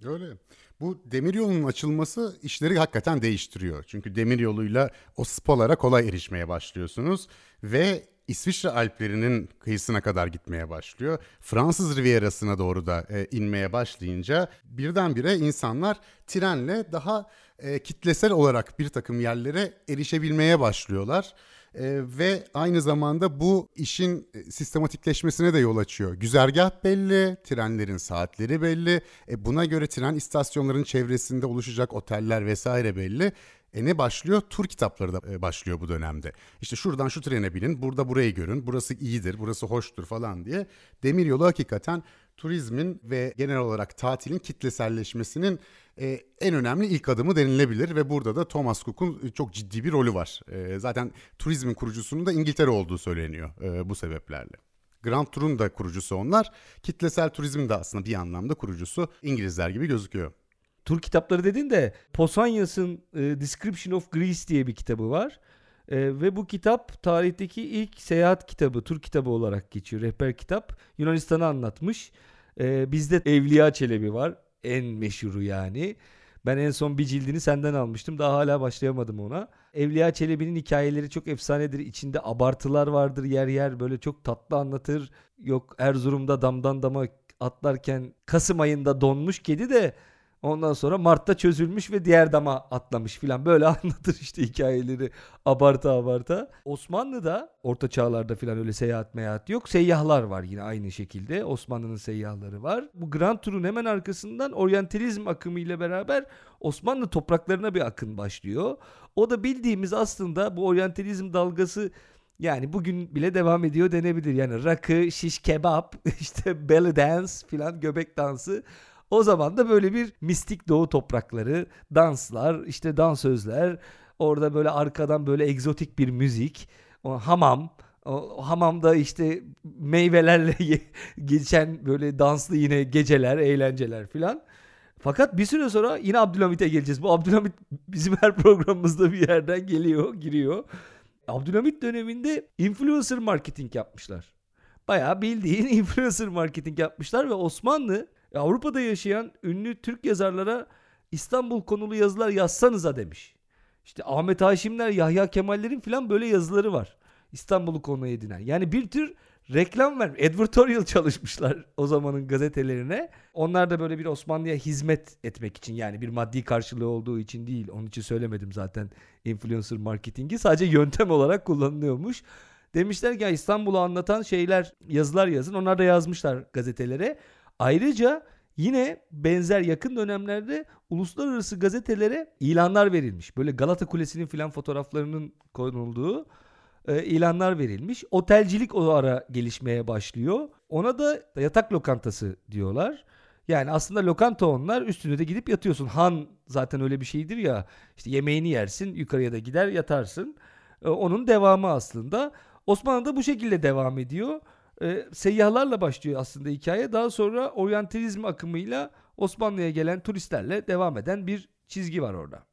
Öyle. Bu demiryolunun açılması işleri hakikaten değiştiriyor. Çünkü demiryoluyla o spalara kolay erişmeye başlıyorsunuz ve İsviçre Alplerinin kıyısına kadar gitmeye başlıyor. Fransız Rivierası'na doğru da e, inmeye başlayınca birdenbire insanlar trenle daha e, kitlesel olarak bir takım yerlere erişebilmeye başlıyorlar. E, ve aynı zamanda bu işin e, sistematikleşmesine de yol açıyor. Güzergah belli, trenlerin saatleri belli. E, buna göre tren istasyonlarının çevresinde oluşacak oteller vesaire belli. E ne başlıyor? Tur kitapları da e, başlıyor bu dönemde. İşte şuradan şu trene binin, burada burayı görün, burası iyidir, burası hoştur falan diye. Demiryolu hakikaten turizmin ve genel olarak tatilin kitleselleşmesinin e, en önemli ilk adımı denilebilir ve burada da Thomas Cook'un çok ciddi bir rolü var. E, zaten turizmin kurucusunun da İngiltere olduğu söyleniyor e, bu sebeplerle. Grand Tour'un da kurucusu onlar. Kitlesel turizmin de aslında bir anlamda kurucusu İngilizler gibi gözüküyor. Tur kitapları dedin de Pausanias'ın e, Description of Greece diye bir kitabı var. E, ve bu kitap tarihteki ilk seyahat kitabı, tur kitabı olarak geçiyor. Rehber kitap. Yunanistan'ı anlatmış. E, bizde Evliya Çelebi var. En meşhuru yani. Ben en son bir cildini senden almıştım. Daha hala başlayamadım ona. Evliya Çelebi'nin hikayeleri çok efsanedir. İçinde abartılar vardır yer yer. Böyle çok tatlı anlatır. Yok Erzurum'da damdan dama atlarken Kasım ayında donmuş kedi de Ondan sonra Mart'ta çözülmüş ve diğer dama atlamış filan. Böyle [laughs] anlatır işte hikayeleri abarta abarta. Osmanlı'da orta çağlarda filan öyle seyahat meyahat yok. Seyyahlar var yine aynı şekilde. Osmanlı'nın seyyahları var. Bu Grand Tour'un hemen arkasından oryantalizm akımı ile beraber Osmanlı topraklarına bir akın başlıyor. O da bildiğimiz aslında bu oryantalizm dalgası yani bugün bile devam ediyor denebilir. Yani rakı, şiş kebap, [laughs] işte belly dance filan göbek dansı o zaman da böyle bir mistik doğu toprakları, danslar, işte dansözler, orada böyle arkadan böyle egzotik bir müzik, o hamam, o hamamda işte meyvelerle [laughs] geçen böyle danslı yine geceler, eğlenceler filan. Fakat bir süre sonra yine Abdülhamit'e geleceğiz. Bu Abdülhamit bizim her programımızda bir yerden geliyor, giriyor. Abdülhamit döneminde influencer marketing yapmışlar. Bayağı bildiğin [laughs] influencer marketing yapmışlar ve Osmanlı Avrupa'da yaşayan ünlü Türk yazarlara İstanbul konulu yazılar yazsanıza demiş. İşte Ahmet Haşimler, Yahya Kemallerin falan böyle yazıları var. İstanbul'u konu edinen. Yani bir tür reklam ver. Advertorial çalışmışlar o zamanın gazetelerine. Onlar da böyle bir Osmanlı'ya hizmet etmek için yani bir maddi karşılığı olduğu için değil. Onun için söylemedim zaten influencer marketingi. Sadece yöntem olarak kullanılıyormuş. Demişler ki İstanbul'u anlatan şeyler, yazılar yazın. Onlar da yazmışlar gazetelere. Ayrıca yine benzer yakın dönemlerde uluslararası gazetelere ilanlar verilmiş. Böyle Galata Kulesi'nin filan fotoğraflarının konulduğu e, ilanlar verilmiş. Otelcilik o ara gelişmeye başlıyor. Ona da yatak lokantası diyorlar. Yani aslında lokanta onlar üstüne de gidip yatıyorsun. Han zaten öyle bir şeydir ya. İşte yemeğini yersin yukarıya da gider yatarsın. E, onun devamı aslında. Osmanlı'da bu şekilde devam ediyor e, seyyahlarla başlıyor aslında hikaye. Daha sonra oryantalizm akımıyla Osmanlı'ya gelen turistlerle devam eden bir çizgi var orada.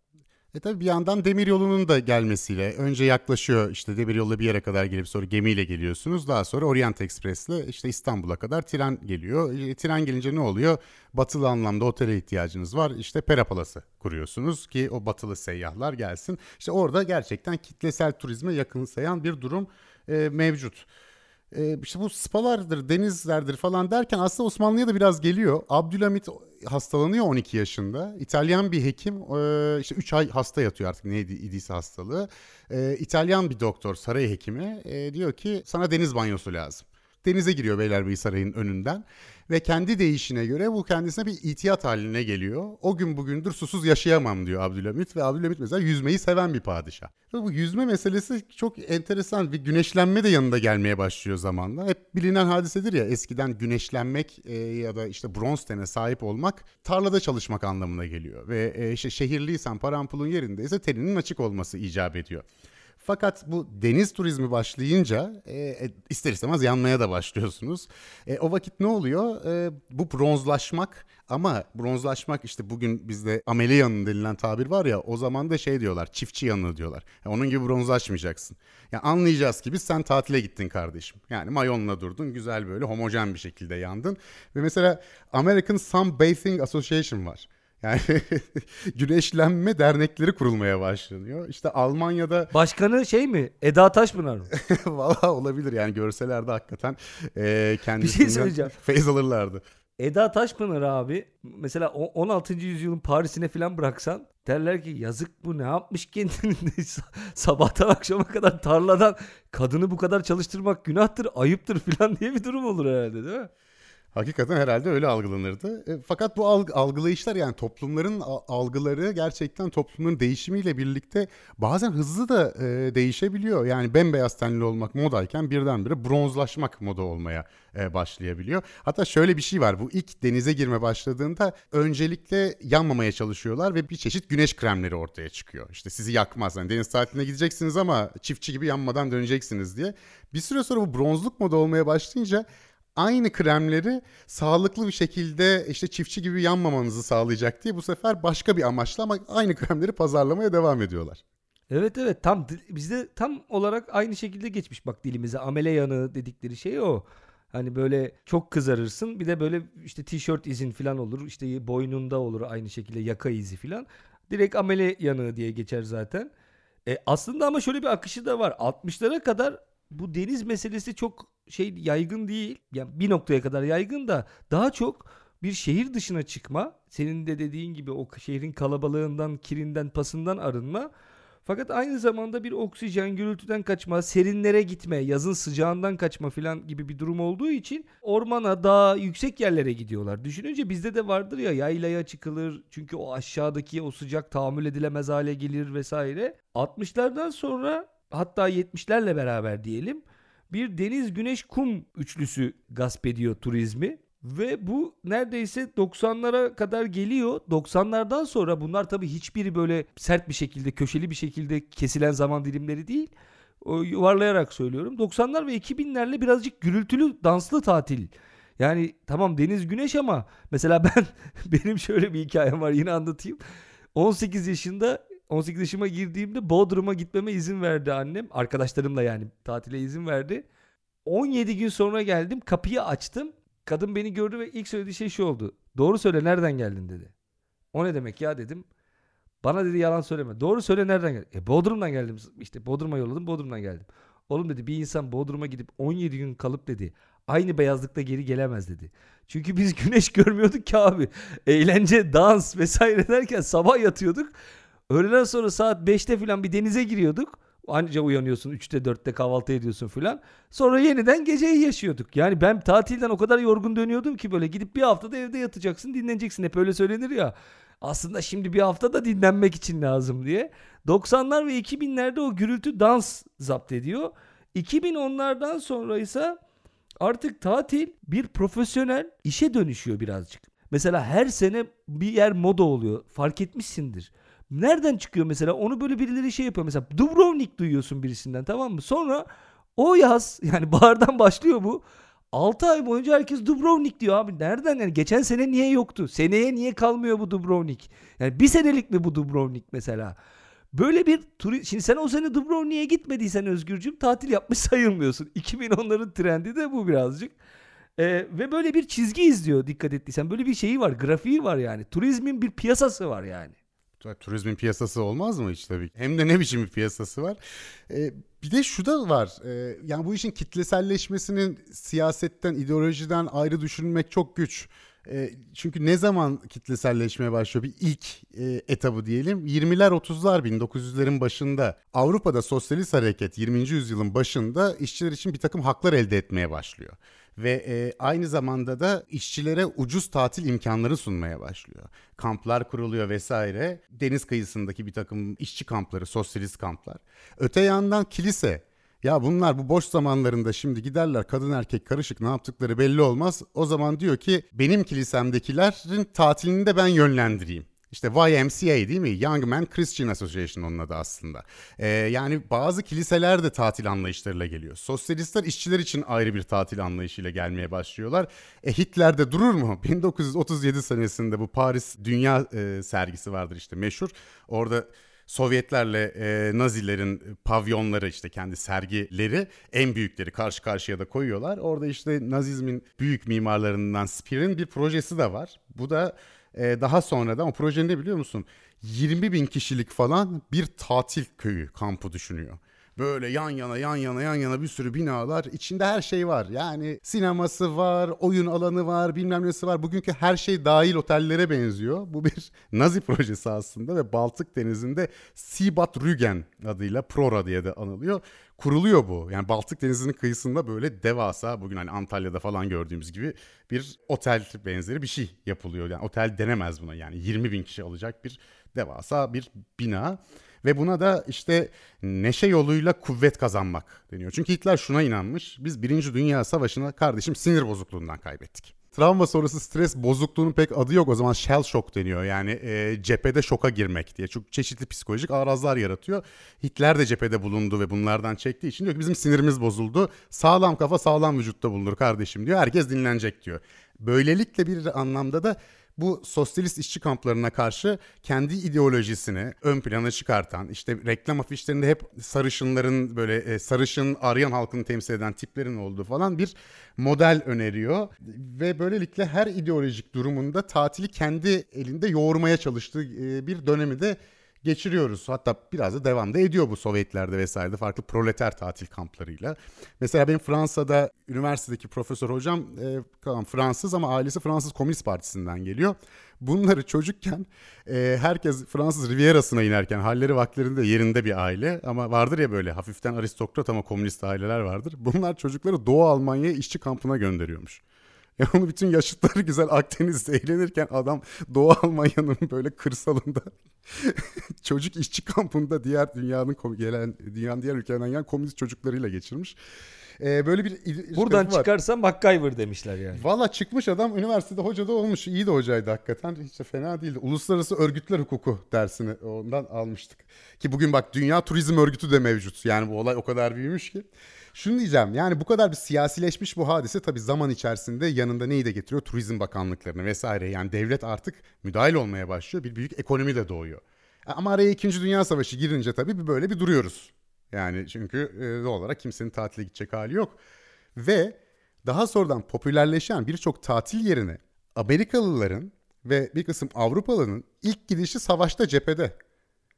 E tabi bir yandan demir yolunun da gelmesiyle önce yaklaşıyor işte demir yolla bir yere kadar gelip sonra gemiyle geliyorsunuz. Daha sonra Orient Express'le işte İstanbul'a kadar tren geliyor. E, tren gelince ne oluyor? Batılı anlamda otele ihtiyacınız var. İşte Perapalası kuruyorsunuz ki o batılı seyyahlar gelsin. İşte orada gerçekten kitlesel turizme yakın sayan bir durum e, mevcut. E, işte bu spalardır, denizlerdir falan derken aslında Osmanlı'ya da biraz geliyor. Abdülhamit hastalanıyor 12 yaşında. İtalyan bir hekim e, işte 3 ay hasta yatıyor artık neydi idiyse hastalığı. E, İtalyan bir doktor, saray hekimi e, diyor ki sana deniz banyosu lazım. Denize giriyor Beylerbeyi Sarayı'nın önünden ve kendi değişine göre bu kendisine bir itiyat haline geliyor. O gün bugündür susuz yaşayamam diyor Abdülhamit ve Abdülhamit mesela yüzmeyi seven bir padişah. Ve bu yüzme meselesi çok enteresan bir güneşlenme de yanında gelmeye başlıyor zamanla. Hep bilinen hadisedir ya eskiden güneşlenmek e, ya da işte bronz tene sahip olmak tarlada çalışmak anlamına geliyor. Ve e, işte şehirliysen parampulun yerindeyse teninin açık olması icap ediyor. Fakat bu deniz turizmi başlayınca e, e, ister istemez yanmaya da başlıyorsunuz. E, o vakit ne oluyor? E, bu bronzlaşmak ama bronzlaşmak işte bugün bizde amele yanı denilen tabir var ya o zaman da şey diyorlar çiftçi yanı diyorlar. Yani onun gibi bronzlaşmayacaksın. Yani anlayacağız ki biz sen tatile gittin kardeşim. Yani mayonla durdun güzel böyle homojen bir şekilde yandın. Ve mesela American Sunbathing Association var. Yani [laughs] güneşlenme dernekleri kurulmaya başlanıyor. İşte Almanya'da... [laughs] Başkanı şey mi? Eda Taşpınar mı? [laughs] Valla olabilir yani görselerde hakikaten e, kendisinden şey feyz alırlardı. Eda Taşpınar abi mesela 16. yüzyılın Paris'ine falan bıraksan derler ki yazık bu ne yapmış kendini sabahtan akşama kadar tarladan kadını bu kadar çalıştırmak günahtır ayıptır falan diye bir durum olur herhalde değil mi? Hakikaten herhalde öyle algılanırdı. E, fakat bu alg- algılayışlar yani toplumların algıları gerçekten toplumların değişimiyle birlikte bazen hızlı da e, değişebiliyor. Yani bembeyaz tenli olmak modayken birdenbire bronzlaşmak moda olmaya e, başlayabiliyor. Hatta şöyle bir şey var. Bu ilk denize girme başladığında öncelikle yanmamaya çalışıyorlar ve bir çeşit güneş kremleri ortaya çıkıyor. İşte sizi yakmaz. Yani deniz tatiline gideceksiniz ama çiftçi gibi yanmadan döneceksiniz diye. Bir süre sonra bu bronzluk moda olmaya başlayınca aynı kremleri sağlıklı bir şekilde işte çiftçi gibi yanmamanızı sağlayacak diye bu sefer başka bir amaçla ama aynı kremleri pazarlamaya devam ediyorlar. Evet evet tam bizde tam olarak aynı şekilde geçmiş bak dilimize amele yanığı dedikleri şey o. Hani böyle çok kızarırsın bir de böyle işte tişört izin falan olur işte boynunda olur aynı şekilde yaka izi falan. Direkt amele yanığı diye geçer zaten. E aslında ama şöyle bir akışı da var. 60'lara kadar bu deniz meselesi çok şey yaygın değil. Yani bir noktaya kadar yaygın da daha çok bir şehir dışına çıkma, senin de dediğin gibi o şehrin kalabalığından, kirinden, pasından arınma. Fakat aynı zamanda bir oksijen, gürültüden kaçma, serinlere gitme, yazın sıcağından kaçma filan gibi bir durum olduğu için ormana, dağa, yüksek yerlere gidiyorlar. Düşününce bizde de vardır ya yaylaya çıkılır çünkü o aşağıdaki o sıcak tahammül edilemez hale gelir vesaire. 60'lardan sonra hatta 70'lerle beraber diyelim bir deniz güneş kum üçlüsü gasp ediyor turizmi. Ve bu neredeyse 90'lara kadar geliyor. 90'lardan sonra bunlar tabii hiçbiri böyle sert bir şekilde, köşeli bir şekilde kesilen zaman dilimleri değil. O, yuvarlayarak söylüyorum. 90'lar ve 2000'lerle birazcık gürültülü, danslı tatil. Yani tamam deniz güneş ama mesela [laughs] ben benim şöyle bir hikayem var yine anlatayım. 18 yaşında 18 yaşıma girdiğimde Bodrum'a gitmeme izin verdi annem. Arkadaşlarımla yani tatile izin verdi. 17 gün sonra geldim kapıyı açtım. Kadın beni gördü ve ilk söylediği şey şu oldu. Doğru söyle nereden geldin dedi. O ne demek ya dedim. Bana dedi yalan söyleme. Doğru söyle nereden geldin? E Bodrum'dan geldim. İşte Bodrum'a yolladım Bodrum'dan geldim. Oğlum dedi bir insan Bodrum'a gidip 17 gün kalıp dedi. Aynı beyazlıkta geri gelemez dedi. Çünkü biz güneş görmüyorduk ki abi. Eğlence, dans vesaire derken sabah yatıyorduk. Öğleden sonra saat 5'te falan bir denize giriyorduk. Anca uyanıyorsun 3'te 4'te kahvaltı ediyorsun falan. Sonra yeniden geceyi yaşıyorduk. Yani ben tatilden o kadar yorgun dönüyordum ki böyle gidip bir haftada evde yatacaksın dinleneceksin. Hep öyle söylenir ya. Aslında şimdi bir hafta da dinlenmek için lazım diye. 90'lar ve 2000'lerde o gürültü dans zapt ediyor. 2010'lardan sonra ise artık tatil bir profesyonel işe dönüşüyor birazcık. Mesela her sene bir yer moda oluyor. Fark etmişsindir. Nereden çıkıyor mesela? Onu böyle birileri şey yapıyor. Mesela Dubrovnik duyuyorsun birisinden tamam mı? Sonra o yaz [laughs] yani bahardan başlıyor bu. 6 ay boyunca herkes Dubrovnik diyor abi. Nereden yani? Geçen sene niye yoktu? Seneye niye kalmıyor bu Dubrovnik? Yani bir senelik mi bu Dubrovnik mesela? Böyle bir turist... Şimdi sen o sene Dubrovnik'e gitmediysen Özgürcüm tatil yapmış [laughs] sayılmıyorsun. 2010'ların trendi de bu birazcık. Ee, ve böyle bir çizgi izliyor dikkat ettiysen. Böyle bir şeyi var, grafiği var yani. Turizmin bir piyasası var yani. Turizmin piyasası olmaz mı hiç tabii. Hem de ne biçim bir piyasası var. Ee, bir de şu da var. Ee, yani bu işin kitleselleşmesinin siyasetten, ideolojiden ayrı düşünmek çok güç. E, çünkü ne zaman kitleselleşmeye başlıyor? Bir ilk e, etabı diyelim 20'ler 30'lar 1900'lerin başında Avrupa'da sosyalist hareket 20. yüzyılın başında işçiler için bir takım haklar elde etmeye başlıyor ve e, aynı zamanda da işçilere ucuz tatil imkanları sunmaya başlıyor. Kamplar kuruluyor vesaire. Deniz kıyısındaki bir takım işçi kampları, sosyalist kamplar. Öte yandan kilise ya bunlar bu boş zamanlarında şimdi giderler kadın erkek karışık ne yaptıkları belli olmaz. O zaman diyor ki benim kilisemdekilerin tatilini de ben yönlendireyim. İşte YMCA değil mi? Young Men Christian Association onun adı aslında. Ee, yani bazı kiliseler de tatil anlayışlarıyla geliyor. Sosyalistler işçiler için ayrı bir tatil anlayışıyla gelmeye başlıyorlar. E Hitler de durur mu? [laughs] 1937 senesinde bu Paris Dünya e, sergisi vardır işte meşhur. Orada Sovyetlerle e, Nazilerin pavyonları işte kendi sergileri en büyükleri karşı karşıya da koyuyorlar. Orada işte Nazizmin büyük mimarlarından Speer'in bir projesi de var. Bu da e, daha sonradan o proje ne biliyor musun? 20 bin kişilik falan bir tatil köyü kampı düşünüyor. Böyle yan yana yan yana yan yana bir sürü binalar içinde her şey var. Yani sineması var, oyun alanı var, bilmem nesi var. Bugünkü her şey dahil otellere benziyor. Bu bir [laughs] Nazi projesi aslında ve Baltık Denizi'nde Seabat Rügen adıyla Prora diye de anılıyor. Kuruluyor bu. Yani Baltık Denizi'nin kıyısında böyle devasa bugün hani Antalya'da falan gördüğümüz gibi bir otel benzeri bir şey yapılıyor. Yani otel denemez buna yani 20 bin kişi alacak bir devasa bir bina. Ve buna da işte neşe yoluyla kuvvet kazanmak deniyor. Çünkü Hitler şuna inanmış. Biz Birinci Dünya Savaşı'nı kardeşim sinir bozukluğundan kaybettik. Travma sonrası stres bozukluğunun pek adı yok. O zaman shell shock deniyor. Yani e, cephede şoka girmek diye. Çok çeşitli psikolojik arazlar yaratıyor. Hitler de cephede bulundu ve bunlardan çektiği için diyor ki bizim sinirimiz bozuldu. Sağlam kafa sağlam vücutta bulunur kardeşim diyor. Herkes dinlenecek diyor. Böylelikle bir anlamda da bu sosyalist işçi kamplarına karşı kendi ideolojisini ön plana çıkartan işte reklam afişlerinde hep sarışınların böyle e, sarışın Aryan halkını temsil eden tiplerin olduğu falan bir model öneriyor. Ve böylelikle her ideolojik durumunda tatili kendi elinde yoğurmaya çalıştığı e, bir dönemi de geçiriyoruz. Hatta biraz da devam da ediyor bu Sovyetlerde vesairede farklı proleter tatil kamplarıyla. Mesela benim Fransa'da üniversitedeki profesör hocam e, Fransız ama ailesi Fransız Komünist Partisi'nden geliyor. Bunları çocukken e, herkes Fransız Riviera'sına inerken halleri vaklerinde yerinde bir aile ama vardır ya böyle hafiften aristokrat ama komünist aileler vardır. Bunlar çocukları Doğu Almanya'ya işçi kampına gönderiyormuş. Ya onu bütün yaşıtları güzel Akdeniz'de eğlenirken adam Doğu Almanya'nın böyle kırsalında [laughs] çocuk işçi kampında diğer dünyanın gelen dünyanın diğer ülkelerinden gelen komünist çocuklarıyla geçirmiş. Ee, böyle bir buradan çıkarsan MacGyver demişler yani. Valla çıkmış adam üniversitede hoca da olmuş. İyi de hocaydı hakikaten. Hiç de fena değildi. Uluslararası Örgütler Hukuku dersini ondan almıştık. Ki bugün bak Dünya Turizm Örgütü de mevcut. Yani bu olay o kadar büyümüş ki. Şunu diyeceğim yani bu kadar bir siyasileşmiş bu hadise tabii zaman içerisinde yanında neyi de getiriyor? Turizm bakanlıklarını vesaire. Yani devlet artık müdahil olmaya başlıyor. Bir büyük ekonomi de doğuyor. Ama araya 2. Dünya Savaşı girince tabii bir böyle bir duruyoruz. Yani çünkü e, doğal olarak kimsenin tatile gidecek hali yok. Ve daha sonradan popülerleşen birçok tatil yerine Amerikalıların ve bir kısım Avrupalıların ilk gidişi savaşta cephede.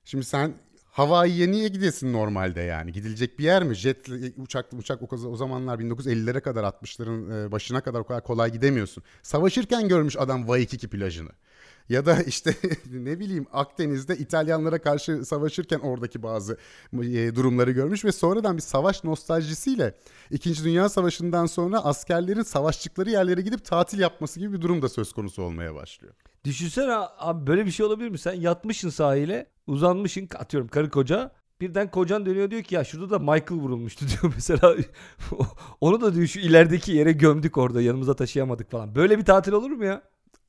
Şimdi sen Hawaii'ye niye gidesin normalde yani? Gidilecek bir yer mi? Jet uçak uçak o zamanlar 1950'lere kadar 60'ların e, başına kadar o kadar kolay gidemiyorsun. Savaşırken görmüş adam Waikiki plajını. Ya da işte [laughs] ne bileyim Akdeniz'de İtalyanlara karşı savaşırken oradaki bazı e, durumları görmüş ve sonradan bir savaş nostaljisiyle 2. Dünya Savaşı'ndan sonra askerlerin savaştıkları yerlere gidip tatil yapması gibi bir durum da söz konusu olmaya başlıyor. Düşünsene abi böyle bir şey olabilir mi? Sen yatmışsın sahile uzanmışsın atıyorum karı koca birden kocan dönüyor diyor ki ya şurada da Michael vurulmuştu [laughs] diyor mesela. [laughs] Onu da diyor şu ilerideki yere gömdük orada yanımıza taşıyamadık falan. Böyle bir tatil olur mu ya?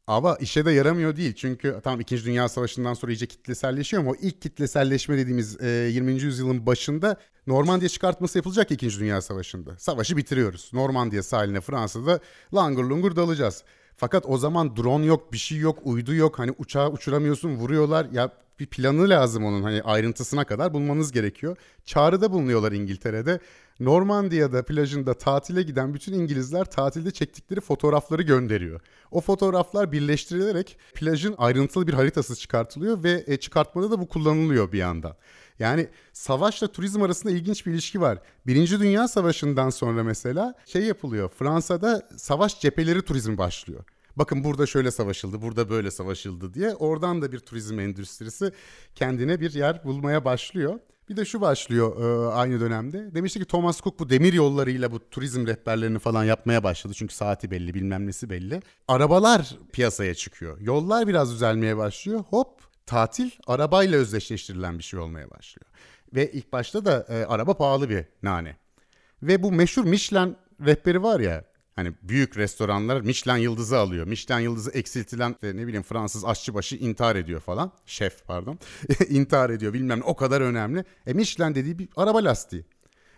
Ama işe de yaramıyor değil. Çünkü tamam 2. Dünya Savaşı'ndan sonra iyice kitleselleşiyor ama o ilk kitleselleşme dediğimiz e, 20. yüzyılın başında Normandiya çıkartması yapılacak 2. Dünya Savaşı'nda. Savaşı bitiriyoruz. Normandiya sahiline Fransa'da langur lungur dalacağız. Fakat o zaman drone yok, bir şey yok, uydu yok. Hani uçağı uçuramıyorsun, vuruyorlar. Ya bir planı lazım onun hani ayrıntısına kadar bulmanız gerekiyor. Çağrıda bulunuyorlar İngiltere'de. Normandiya'da plajında tatile giden bütün İngilizler tatilde çektikleri fotoğrafları gönderiyor. O fotoğraflar birleştirilerek plajın ayrıntılı bir haritası çıkartılıyor ve e, çıkartmada da bu kullanılıyor bir yandan. Yani savaşla turizm arasında ilginç bir ilişki var. Birinci Dünya Savaşı'ndan sonra mesela şey yapılıyor. Fransa'da savaş cepheleri turizmi başlıyor. Bakın burada şöyle savaşıldı, burada böyle savaşıldı diye oradan da bir turizm endüstrisi kendine bir yer bulmaya başlıyor. Bir de şu başlıyor e, aynı dönemde. Demişti ki Thomas Cook bu demir yollarıyla bu turizm rehberlerini falan yapmaya başladı. Çünkü saati belli bilmem nesi belli. Arabalar piyasaya çıkıyor. Yollar biraz düzelmeye başlıyor. Hop tatil arabayla özdeşleştirilen bir şey olmaya başlıyor. Ve ilk başta da e, araba pahalı bir nane. Ve bu meşhur Michelin rehberi var ya Hani büyük restoranlar Michelin yıldızı alıyor. Michelin yıldızı eksiltilen ne bileyim Fransız aşçıbaşı intihar ediyor falan. Şef pardon. [laughs] intihar ediyor bilmem ne o kadar önemli. E Michelin dediği bir araba lastiği.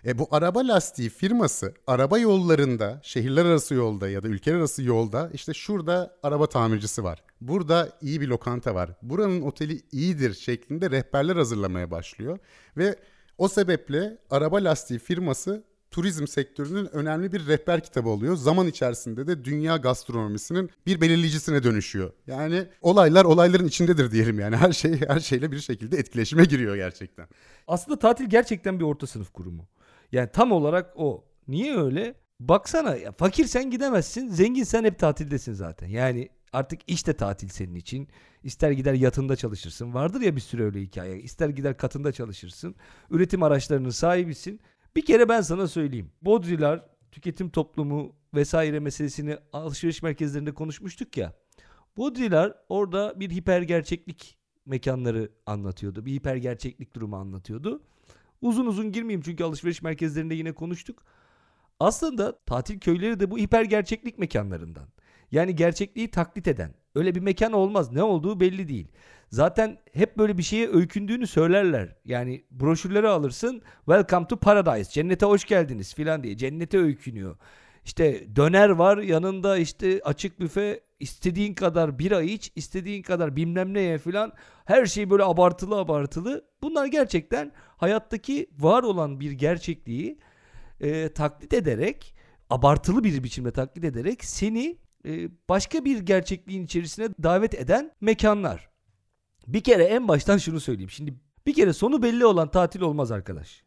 E bu araba lastiği firması araba yollarında, şehirler arası yolda ya da ülkeler arası yolda işte şurada araba tamircisi var. Burada iyi bir lokanta var. Buranın oteli iyidir şeklinde rehberler hazırlamaya başlıyor. Ve o sebeple araba lastiği firması turizm sektörünün önemli bir rehber kitabı oluyor. Zaman içerisinde de dünya gastronomisinin bir belirleyicisine dönüşüyor. Yani olaylar olayların içindedir diyelim yani. [laughs] Her şey her şeyle bir şekilde etkileşime giriyor gerçekten. Aslında tatil gerçekten bir orta sınıf kurumu. Yani tam olarak o. Niye öyle? Baksana ya fakir gidemezsin, zengin sen hep tatildesin zaten. Yani artık işte tatil senin için. İster gider yatında çalışırsın. Vardır ya bir sürü öyle hikaye. İster gider katında çalışırsın. Üretim araçlarının sahibisin. Bir kere ben sana söyleyeyim. Bodrilar, tüketim toplumu vesaire meselesini alışveriş merkezlerinde konuşmuştuk ya. Bodrilar orada bir hiper gerçeklik mekanları anlatıyordu. Bir hiper gerçeklik durumu anlatıyordu. Uzun uzun girmeyeyim çünkü alışveriş merkezlerinde yine konuştuk. Aslında tatil köyleri de bu hiper gerçeklik mekanlarından. Yani gerçekliği taklit eden. Öyle bir mekan olmaz. Ne olduğu belli değil. Zaten hep böyle bir şeye öykündüğünü söylerler. Yani broşürleri alırsın. Welcome to Paradise. Cennete hoş geldiniz filan diye. Cennete öykünüyor. İşte döner var yanında işte açık büfe istediğin kadar bira iç istediğin kadar bilmem neye filan her şey böyle abartılı abartılı. Bunlar gerçekten hayattaki var olan bir gerçekliği e, taklit ederek abartılı bir biçimde taklit ederek seni e, başka bir gerçekliğin içerisine davet eden mekanlar. Bir kere en baştan şunu söyleyeyim. Şimdi bir kere sonu belli olan tatil olmaz arkadaş.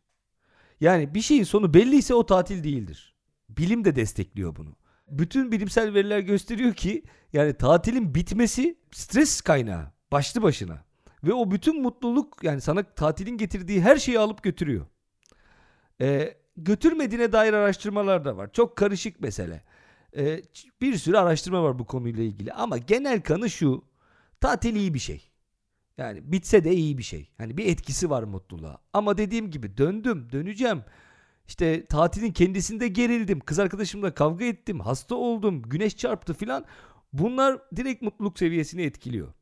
Yani bir şeyin sonu belliyse o tatil değildir. Bilim de destekliyor bunu. Bütün bilimsel veriler gösteriyor ki yani tatilin bitmesi stres kaynağı başlı başına. Ve o bütün mutluluk yani sana tatilin getirdiği her şeyi alıp götürüyor. Ee, götürmediğine dair araştırmalar da var. Çok karışık mesele. Ee, bir sürü araştırma var bu konuyla ilgili. Ama genel kanı şu. Tatil iyi bir şey. Yani bitse de iyi bir şey. Hani bir etkisi var mutluluğa. Ama dediğim gibi döndüm, döneceğim. İşte tatilin kendisinde gerildim. Kız arkadaşımla kavga ettim. Hasta oldum. Güneş çarptı filan. Bunlar direkt mutluluk seviyesini etkiliyor.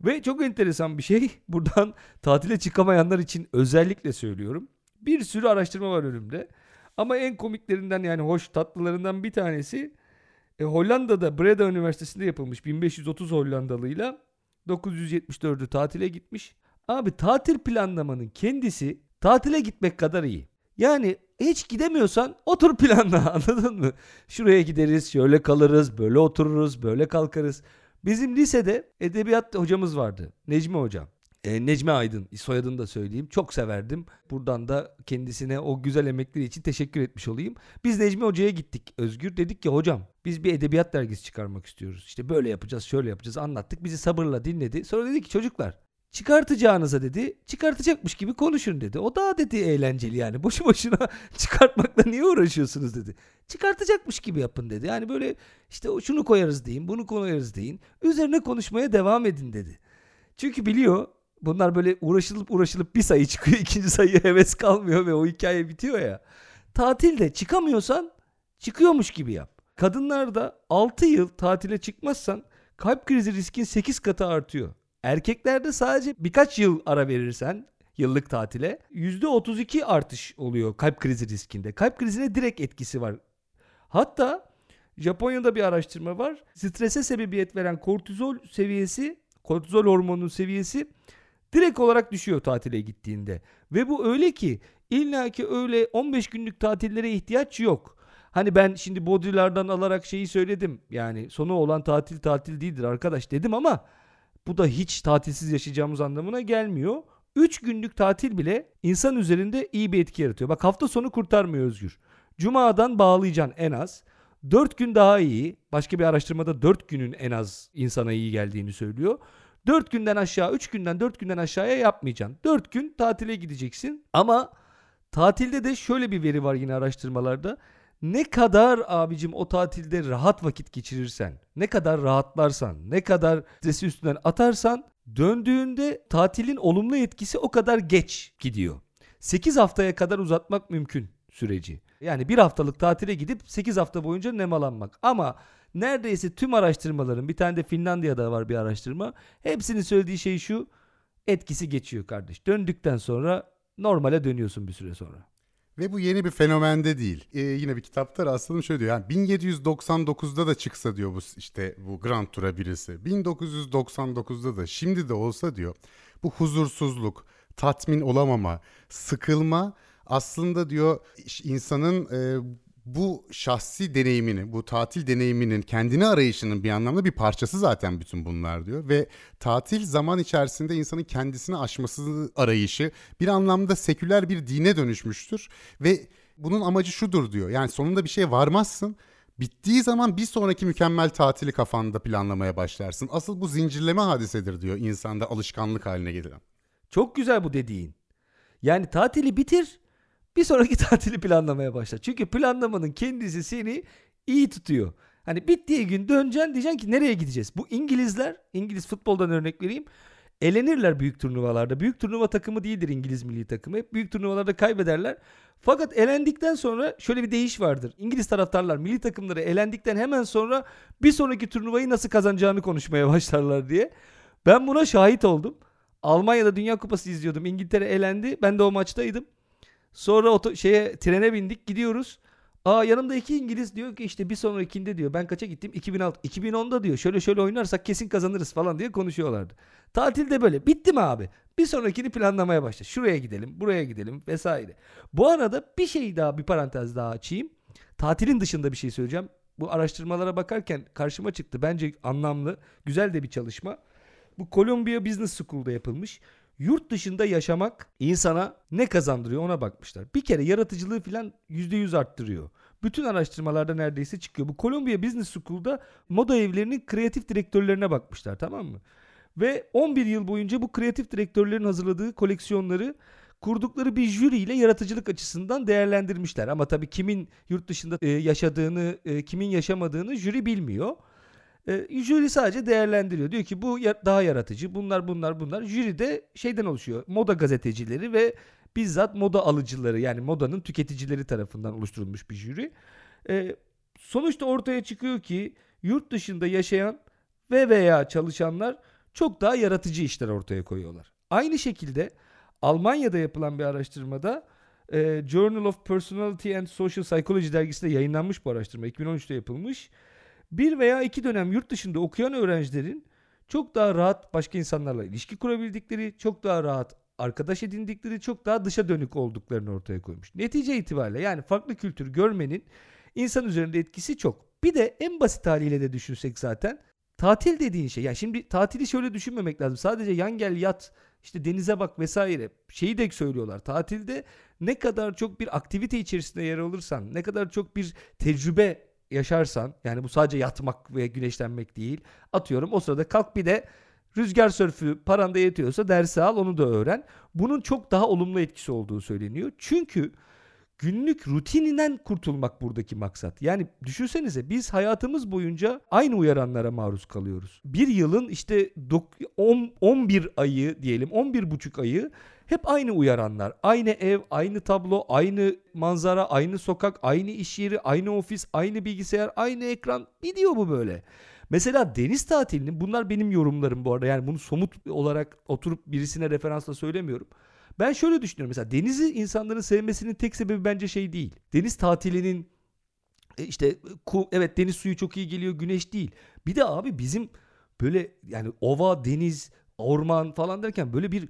Ve çok enteresan bir şey. [laughs] Buradan tatile çıkamayanlar için özellikle söylüyorum. Bir sürü araştırma var önümde. Ama en komiklerinden yani hoş tatlılarından bir tanesi e, Hollanda'da Breda Üniversitesi'nde yapılmış 1530 Hollandalıyla 974'ü tatile gitmiş. Abi tatil planlamanın kendisi tatile gitmek kadar iyi. Yani hiç gidemiyorsan otur planla [laughs] anladın mı? Şuraya gideriz, şöyle kalırız, böyle otururuz, böyle kalkarız. Bizim lisede edebiyat hocamız vardı. Necmi hocam. E, Necmi Aydın soyadını da söyleyeyim. Çok severdim. Buradan da kendisine o güzel emekleri için teşekkür etmiş olayım. Biz Necmi Hoca'ya gittik Özgür. Dedik ki hocam biz bir edebiyat dergisi çıkarmak istiyoruz. İşte böyle yapacağız şöyle yapacağız anlattık. Bizi sabırla dinledi. Sonra dedi ki çocuklar çıkartacağınıza dedi çıkartacakmış gibi konuşun dedi. O daha dedi eğlenceli yani boşu boşuna [laughs] çıkartmakla niye uğraşıyorsunuz dedi. Çıkartacakmış gibi yapın dedi. Yani böyle işte şunu koyarız deyin bunu koyarız deyin. Üzerine konuşmaya devam edin dedi. Çünkü biliyor bunlar böyle uğraşılıp uğraşılıp bir sayı çıkıyor. [laughs] ikinci sayı heves kalmıyor ve o hikaye bitiyor ya. Tatilde çıkamıyorsan çıkıyormuş gibi yap. Kadınlarda 6 yıl tatile çıkmazsan kalp krizi riskin 8 katı artıyor. Erkeklerde sadece birkaç yıl ara verirsen yıllık tatile %32 artış oluyor kalp krizi riskinde. Kalp krizine direkt etkisi var. Hatta Japonya'da bir araştırma var. Strese sebebiyet veren kortizol seviyesi, kortizol hormonunun seviyesi Direkt olarak düşüyor tatile gittiğinde. Ve bu öyle ki illa ki öyle 15 günlük tatillere ihtiyaç yok. Hani ben şimdi Baudrillard'dan alarak şeyi söyledim. Yani sonu olan tatil tatil değildir arkadaş dedim ama bu da hiç tatilsiz yaşayacağımız anlamına gelmiyor. 3 günlük tatil bile insan üzerinde iyi bir etki yaratıyor. Bak hafta sonu kurtarmıyor Özgür. Cuma'dan bağlayacaksın en az. 4 gün daha iyi. Başka bir araştırmada 4 günün en az insana iyi geldiğini söylüyor. 4 günden aşağı, 3 günden 4 günden aşağıya yapmayacaksın. 4 gün tatile gideceksin. Ama tatilde de şöyle bir veri var yine araştırmalarda. Ne kadar abicim o tatilde rahat vakit geçirirsen, ne kadar rahatlarsan, ne kadar stresi üstünden atarsan döndüğünde tatilin olumlu etkisi o kadar geç gidiyor. 8 haftaya kadar uzatmak mümkün süreci. Yani bir haftalık tatile gidip 8 hafta boyunca nemalanmak. Ama neredeyse tüm araştırmaların bir tane de Finlandiya'da var bir araştırma. Hepsinin söylediği şey şu. Etkisi geçiyor kardeş. Döndükten sonra normale dönüyorsun bir süre sonra. Ve bu yeni bir fenomende değil. Ee, yine bir kitapta rastladım şöyle diyor. Yani 1799'da da çıksa diyor bu işte bu Grand Tour'a birisi. 1999'da da şimdi de olsa diyor. Bu huzursuzluk, tatmin olamama, sıkılma aslında diyor insanın e, bu şahsi deneyimini, bu tatil deneyiminin kendini arayışının bir anlamda bir parçası zaten bütün bunlar diyor. Ve tatil zaman içerisinde insanın kendisini aşması arayışı bir anlamda seküler bir dine dönüşmüştür. Ve bunun amacı şudur diyor. Yani sonunda bir şeye varmazsın. Bittiği zaman bir sonraki mükemmel tatili kafanda planlamaya başlarsın. Asıl bu zincirleme hadisedir diyor insanda alışkanlık haline gelen. Çok güzel bu dediğin. Yani tatili bitir bir sonraki [laughs] tatili planlamaya başla. Çünkü planlamanın kendisi seni iyi tutuyor. Hani bittiği gün döneceksin diyeceksin ki nereye gideceğiz? Bu İngilizler, İngiliz futboldan örnek vereyim. Elenirler büyük turnuvalarda. Büyük turnuva takımı değildir İngiliz milli takımı. Hep büyük turnuvalarda kaybederler. Fakat elendikten sonra şöyle bir değiş vardır. İngiliz taraftarlar milli takımları elendikten hemen sonra bir sonraki turnuvayı nasıl kazanacağını konuşmaya [laughs] başlarlar diye. Ben buna şahit oldum. Almanya'da Dünya Kupası izliyordum. İngiltere elendi. Ben de o maçtaydım. Sonra oto, şeye trene bindik gidiyoruz. Aa yanımda iki İngiliz diyor ki işte bir sonrakinde diyor ben kaça gittim 2006 2010'da diyor şöyle şöyle oynarsak kesin kazanırız falan diye konuşuyorlardı. Tatilde böyle bitti mi abi? Bir sonrakini planlamaya başla. Şuraya gidelim, buraya gidelim vesaire. Bu arada bir şey daha bir parantez daha açayım. Tatilin dışında bir şey söyleyeceğim. Bu araştırmalara bakarken karşıma çıktı. Bence anlamlı, güzel de bir çalışma. Bu Columbia Business School'da yapılmış. Yurt dışında yaşamak insana ne kazandırıyor ona bakmışlar. Bir kere yaratıcılığı filan %100 arttırıyor. Bütün araştırmalarda neredeyse çıkıyor. Bu Columbia Business School'da moda evlerinin kreatif direktörlerine bakmışlar tamam mı? Ve 11 yıl boyunca bu kreatif direktörlerin hazırladığı koleksiyonları kurdukları bir jüri ile yaratıcılık açısından değerlendirmişler. Ama tabii kimin yurt dışında e, yaşadığını, e, kimin yaşamadığını jüri bilmiyor. E, jüri sadece değerlendiriyor. Diyor ki bu daha yaratıcı. Bunlar bunlar bunlar. Jüri de şeyden oluşuyor. Moda gazetecileri ve bizzat moda alıcıları yani modanın tüketicileri tarafından oluşturulmuş bir jüri. E, sonuçta ortaya çıkıyor ki yurt dışında yaşayan ve veya çalışanlar çok daha yaratıcı işler ortaya koyuyorlar. Aynı şekilde Almanya'da yapılan bir araştırmada e, Journal of Personality and Social Psychology dergisinde yayınlanmış bu araştırma. 2013'te yapılmış bir veya iki dönem yurt dışında okuyan öğrencilerin çok daha rahat başka insanlarla ilişki kurabildikleri, çok daha rahat arkadaş edindikleri, çok daha dışa dönük olduklarını ortaya koymuş. Netice itibariyle yani farklı kültür görmenin insan üzerinde etkisi çok. Bir de en basit haliyle de düşünsek zaten tatil dediğin şey. Yani şimdi tatili şöyle düşünmemek lazım. Sadece yan gel yat işte denize bak vesaire şeyi de söylüyorlar. Tatilde ne kadar çok bir aktivite içerisinde yer alırsan, ne kadar çok bir tecrübe yaşarsan yani bu sadece yatmak ve güneşlenmek değil. Atıyorum o sırada kalk bir de rüzgar sörfü paranda yetiyorsa dersi al onu da öğren. Bunun çok daha olumlu etkisi olduğu söyleniyor. Çünkü günlük rutininden kurtulmak buradaki maksat. Yani düşünsenize biz hayatımız boyunca aynı uyaranlara maruz kalıyoruz. Bir yılın işte 10, 11 ayı diyelim 11 buçuk ayı hep aynı uyaranlar. Aynı ev, aynı tablo, aynı manzara, aynı sokak, aynı iş yeri, aynı ofis, aynı bilgisayar, aynı ekran. Gidiyor bu böyle. Mesela deniz tatilinin bunlar benim yorumlarım bu arada. Yani bunu somut olarak oturup birisine referansla söylemiyorum. Ben şöyle düşünüyorum mesela denizi insanların sevmesinin tek sebebi bence şey değil. Deniz tatilinin e, işte evet deniz suyu çok iyi geliyor güneş değil. Bir de abi bizim böyle yani ova, deniz, orman falan derken böyle bir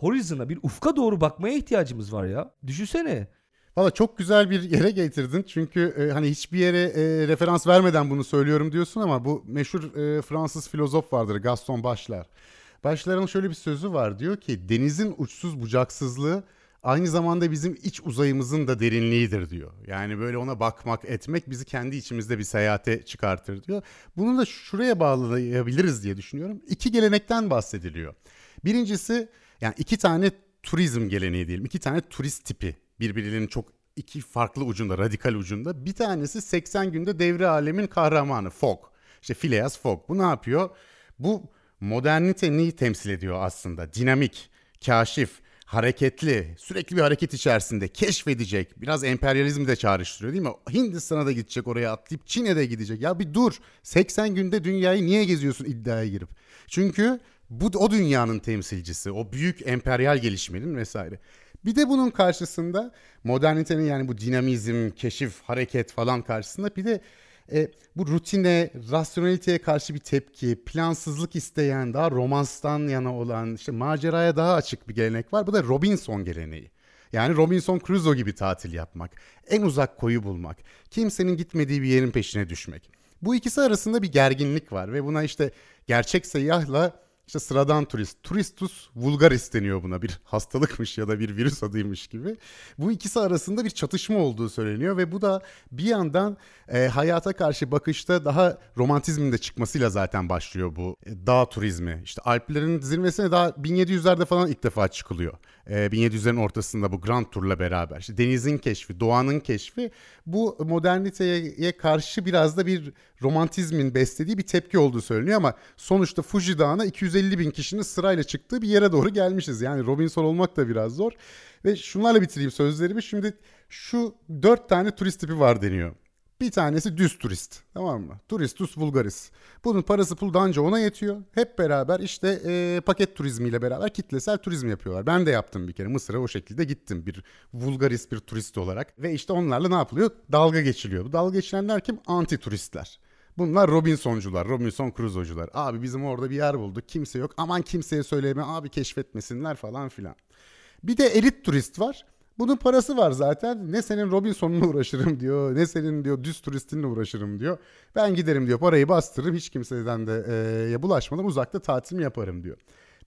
horizon'a bir ufka doğru bakmaya ihtiyacımız var ya. Düşünsene. Valla çok güzel bir yere getirdin. Çünkü e, hani hiçbir yere e, referans vermeden bunu söylüyorum diyorsun ama bu meşhur e, Fransız filozof vardır Gaston Bachelard. Bachelard'ın şöyle bir sözü var diyor ki denizin uçsuz bucaksızlığı aynı zamanda bizim iç uzayımızın da derinliğidir diyor. Yani böyle ona bakmak etmek bizi kendi içimizde bir seyahate çıkartır diyor. Bunu da şuraya bağlayabiliriz diye düşünüyorum. İki gelenekten bahsediliyor. Birincisi yani iki tane turizm geleneği diyelim. iki tane turist tipi birbirinin çok iki farklı ucunda, radikal ucunda. Bir tanesi 80 günde devre alemin kahramanı Fogg. İşte Phileas Fogg. Bu ne yapıyor? Bu moderniteyi temsil ediyor aslında. Dinamik, kaşif, hareketli, sürekli bir hareket içerisinde keşfedecek. Biraz emperyalizmi de çağrıştırıyor değil mi? Hindistan'a da gidecek oraya atlayıp Çin'e de gidecek. Ya bir dur. 80 günde dünyayı niye geziyorsun iddiaya girip? Çünkü bu o dünyanın temsilcisi. O büyük emperyal gelişmenin vesaire. Bir de bunun karşısında modernitenin yani bu dinamizm, keşif, hareket falan karşısında bir de e, bu rutine, rasyoneliteye karşı bir tepki, plansızlık isteyen, daha romanstan yana olan, işte maceraya daha açık bir gelenek var. Bu da Robinson geleneği. Yani Robinson Crusoe gibi tatil yapmak, en uzak koyu bulmak, kimsenin gitmediği bir yerin peşine düşmek. Bu ikisi arasında bir gerginlik var ve buna işte gerçek seyyahla işte sıradan turist, turistus vulgaris deniyor buna bir hastalıkmış ya da bir virüs adıymış gibi. Bu ikisi arasında bir çatışma olduğu söyleniyor ve bu da bir yandan e, hayata karşı bakışta daha romantizmin de çıkmasıyla zaten başlıyor bu e, dağ turizmi. İşte Alplerin zirvesine daha 1700'lerde falan ilk defa çıkılıyor. E, 1700'lerin ortasında bu Grand Tour'la beraber. İşte denizin keşfi, doğanın keşfi bu moderniteye karşı biraz da bir romantizmin beslediği bir tepki olduğu söyleniyor ama sonuçta Fuji Dağı'na 250 bin kişinin sırayla çıktığı bir yere doğru gelmişiz. Yani Robinson olmak da biraz zor. Ve şunlarla bitireyim sözlerimi. Şimdi şu dört tane turist tipi var deniyor. Bir tanesi düz turist. Tamam mı? Turistus vulgaris. Bunun parası pul danca ona yetiyor. Hep beraber işte e, paket turizmiyle beraber kitlesel turizm yapıyorlar. Ben de yaptım bir kere. Mısır'a o şekilde gittim bir vulgaris bir turist olarak. Ve işte onlarla ne yapılıyor? Dalga geçiliyor. Bu dalga geçilenler kim? Anti turistler. Bunlar Robinsoncular, Robinson Crusoe'cular. Abi bizim orada bir yer bulduk. Kimse yok. Aman kimseye söyleme. Abi keşfetmesinler falan filan. Bir de elit turist var. Bunun parası var zaten. Ne senin Robinson'unla uğraşırım diyor. Ne senin diyor düz turistinle uğraşırım diyor. Ben giderim diyor parayı bastırırım. Hiç kimseden de e, bulaşmadan uzakta tatilimi yaparım diyor.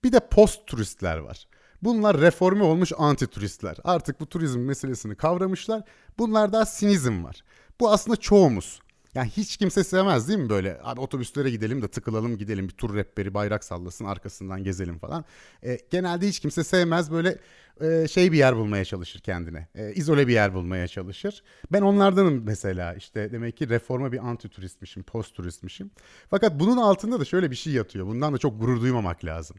Bir de post turistler var. Bunlar reforme olmuş anti turistler. Artık bu turizm meselesini kavramışlar. Bunlarda sinizm var. Bu aslında çoğumuz. Yani hiç kimse sevmez değil mi böyle? Abi otobüslere gidelim de tıkılalım gidelim bir tur rehberi bayrak sallasın arkasından gezelim falan. E, genelde hiç kimse sevmez böyle e, şey bir yer bulmaya çalışır kendine. E, izole bir yer bulmaya çalışır. Ben onlardanım mesela işte demek ki reforma bir anti turistmişim, post turistmişim. Fakat bunun altında da şöyle bir şey yatıyor. Bundan da çok gurur duymamak lazım.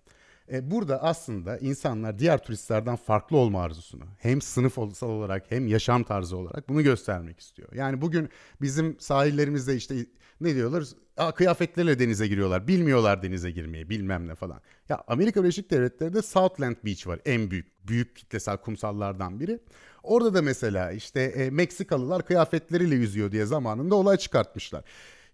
E, burada aslında insanlar diğer turistlerden farklı olma arzusunu hem sınıfsal olarak hem yaşam tarzı olarak bunu göstermek istiyor. Yani bugün bizim sahillerimizde işte ne diyorlar? Aa, kıyafetlerle denize giriyorlar. Bilmiyorlar denize girmeyi bilmem ne falan. Ya Amerika Birleşik Devletleri'de Southland Beach var. En büyük büyük kitlesel kumsallardan biri. Orada da mesela işte e, Meksikalılar kıyafetleriyle yüzüyor diye zamanında olay çıkartmışlar.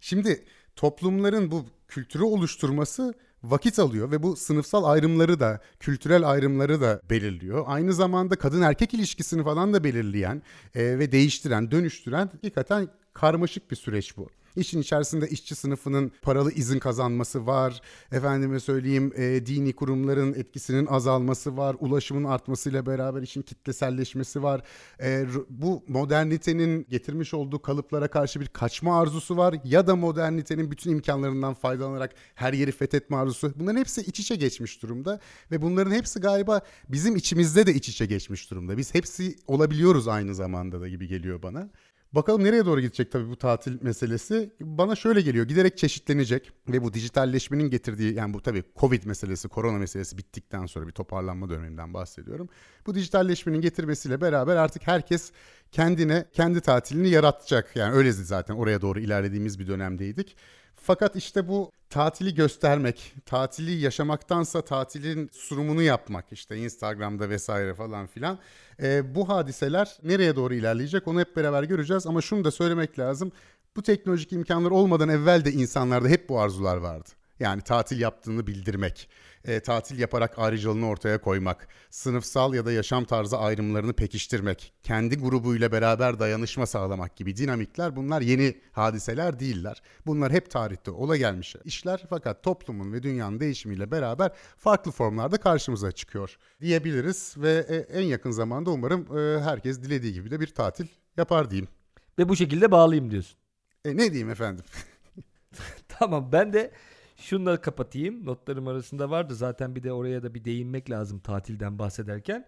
Şimdi toplumların bu kültürü oluşturması vakit alıyor ve bu sınıfsal ayrımları da, kültürel ayrımları da belirliyor. Aynı zamanda kadın erkek ilişkisini falan da belirleyen e, ve değiştiren, dönüştüren hakikaten karmaşık bir süreç bu. İşin içerisinde işçi sınıfının paralı izin kazanması var. Efendime söyleyeyim e, dini kurumların etkisinin azalması var. Ulaşımın artmasıyla beraber işin kitleselleşmesi var. E, bu modernitenin getirmiş olduğu kalıplara karşı bir kaçma arzusu var. Ya da modernitenin bütün imkanlarından faydalanarak her yeri fethetme arzusu. Bunların hepsi iç içe geçmiş durumda. Ve bunların hepsi galiba bizim içimizde de iç içe geçmiş durumda. Biz hepsi olabiliyoruz aynı zamanda da gibi geliyor bana. Bakalım nereye doğru gidecek tabii bu tatil meselesi. Bana şöyle geliyor giderek çeşitlenecek ve bu dijitalleşmenin getirdiği yani bu tabii Covid meselesi, korona meselesi bittikten sonra bir toparlanma döneminden bahsediyorum. Bu dijitalleşmenin getirmesiyle beraber artık herkes kendine kendi tatilini yaratacak. Yani öylezi zaten oraya doğru ilerlediğimiz bir dönemdeydik. Fakat işte bu tatili göstermek, tatili yaşamaktansa tatilin sunumunu yapmak işte Instagram'da vesaire falan filan. E, bu hadiseler nereye doğru ilerleyecek onu hep beraber göreceğiz ama şunu da söylemek lazım. Bu teknolojik imkanlar olmadan evvel de insanlarda hep bu arzular vardı. Yani tatil yaptığını bildirmek, e, tatil yaparak ayrıcalığını ortaya koymak, sınıfsal ya da yaşam tarzı ayrımlarını pekiştirmek, kendi grubuyla beraber dayanışma sağlamak gibi dinamikler bunlar yeni hadiseler değiller. Bunlar hep tarihte ola gelmiş işler fakat toplumun ve dünyanın değişimiyle beraber farklı formlarda karşımıza çıkıyor diyebiliriz ve e, en yakın zamanda umarım e, herkes dilediği gibi de bir tatil yapar diyeyim. Ve bu şekilde bağlayayım diyorsun. E, ne diyeyim efendim? [laughs] tamam ben de şunları kapatayım. Notlarım arasında vardı zaten bir de oraya da bir değinmek lazım tatilden bahsederken.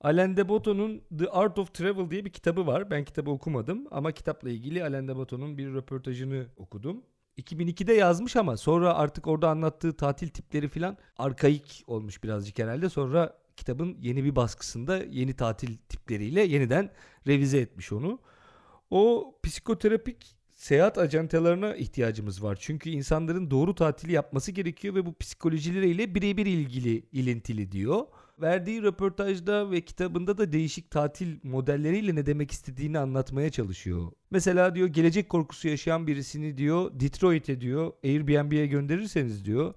Alain de Botton'un The Art of Travel diye bir kitabı var. Ben kitabı okumadım ama kitapla ilgili Alain de Botton'un bir röportajını okudum. 2002'de yazmış ama sonra artık orada anlattığı tatil tipleri falan arkaik olmuş birazcık herhalde. Sonra kitabın yeni bir baskısında yeni tatil tipleriyle yeniden revize etmiş onu. O psikoterapik seyahat ajantalarına ihtiyacımız var. Çünkü insanların doğru tatili yapması gerekiyor ve bu psikolojileriyle birebir ilgili ilintili diyor. Verdiği röportajda ve kitabında da değişik tatil modelleriyle ne demek istediğini anlatmaya çalışıyor. Mesela diyor gelecek korkusu yaşayan birisini diyor Detroit'e diyor Airbnb'ye gönderirseniz diyor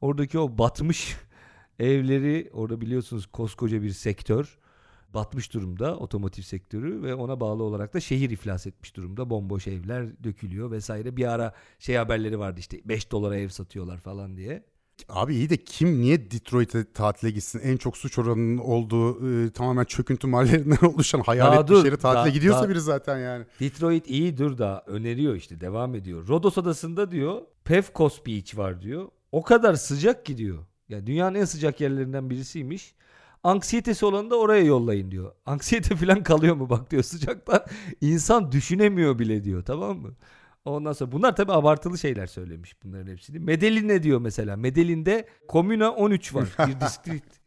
oradaki o batmış [laughs] evleri orada biliyorsunuz koskoca bir sektör batmış durumda otomotiv sektörü ve ona bağlı olarak da şehir iflas etmiş durumda. Bomboş evler dökülüyor vesaire. Bir ara şey haberleri vardı işte 5 dolara ev satıyorlar falan diye. Abi iyi de kim niye Detroit'e tatile gitsin? En çok suç oranının olduğu e, tamamen çöküntü mahallerinden [laughs] oluşan hayalet bir şehre tatile da, gidiyorsa da, biri zaten yani. Detroit iyi dur da öneriyor işte devam ediyor. Rodos adasında diyor Pefkos Beach var diyor. O kadar sıcak gidiyor. Ya yani dünyanın en sıcak yerlerinden birisiymiş. Anksiyetesi olanı da oraya yollayın diyor. Anksiyete [laughs] falan kalıyor mu bak diyor sıcakta. İnsan düşünemiyor bile diyor tamam mı? Ondan sonra bunlar tabii abartılı şeyler söylemiş bunların hepsini. Medellin ne diyor mesela? Medellin'de Komuna 13 var bir [laughs] district.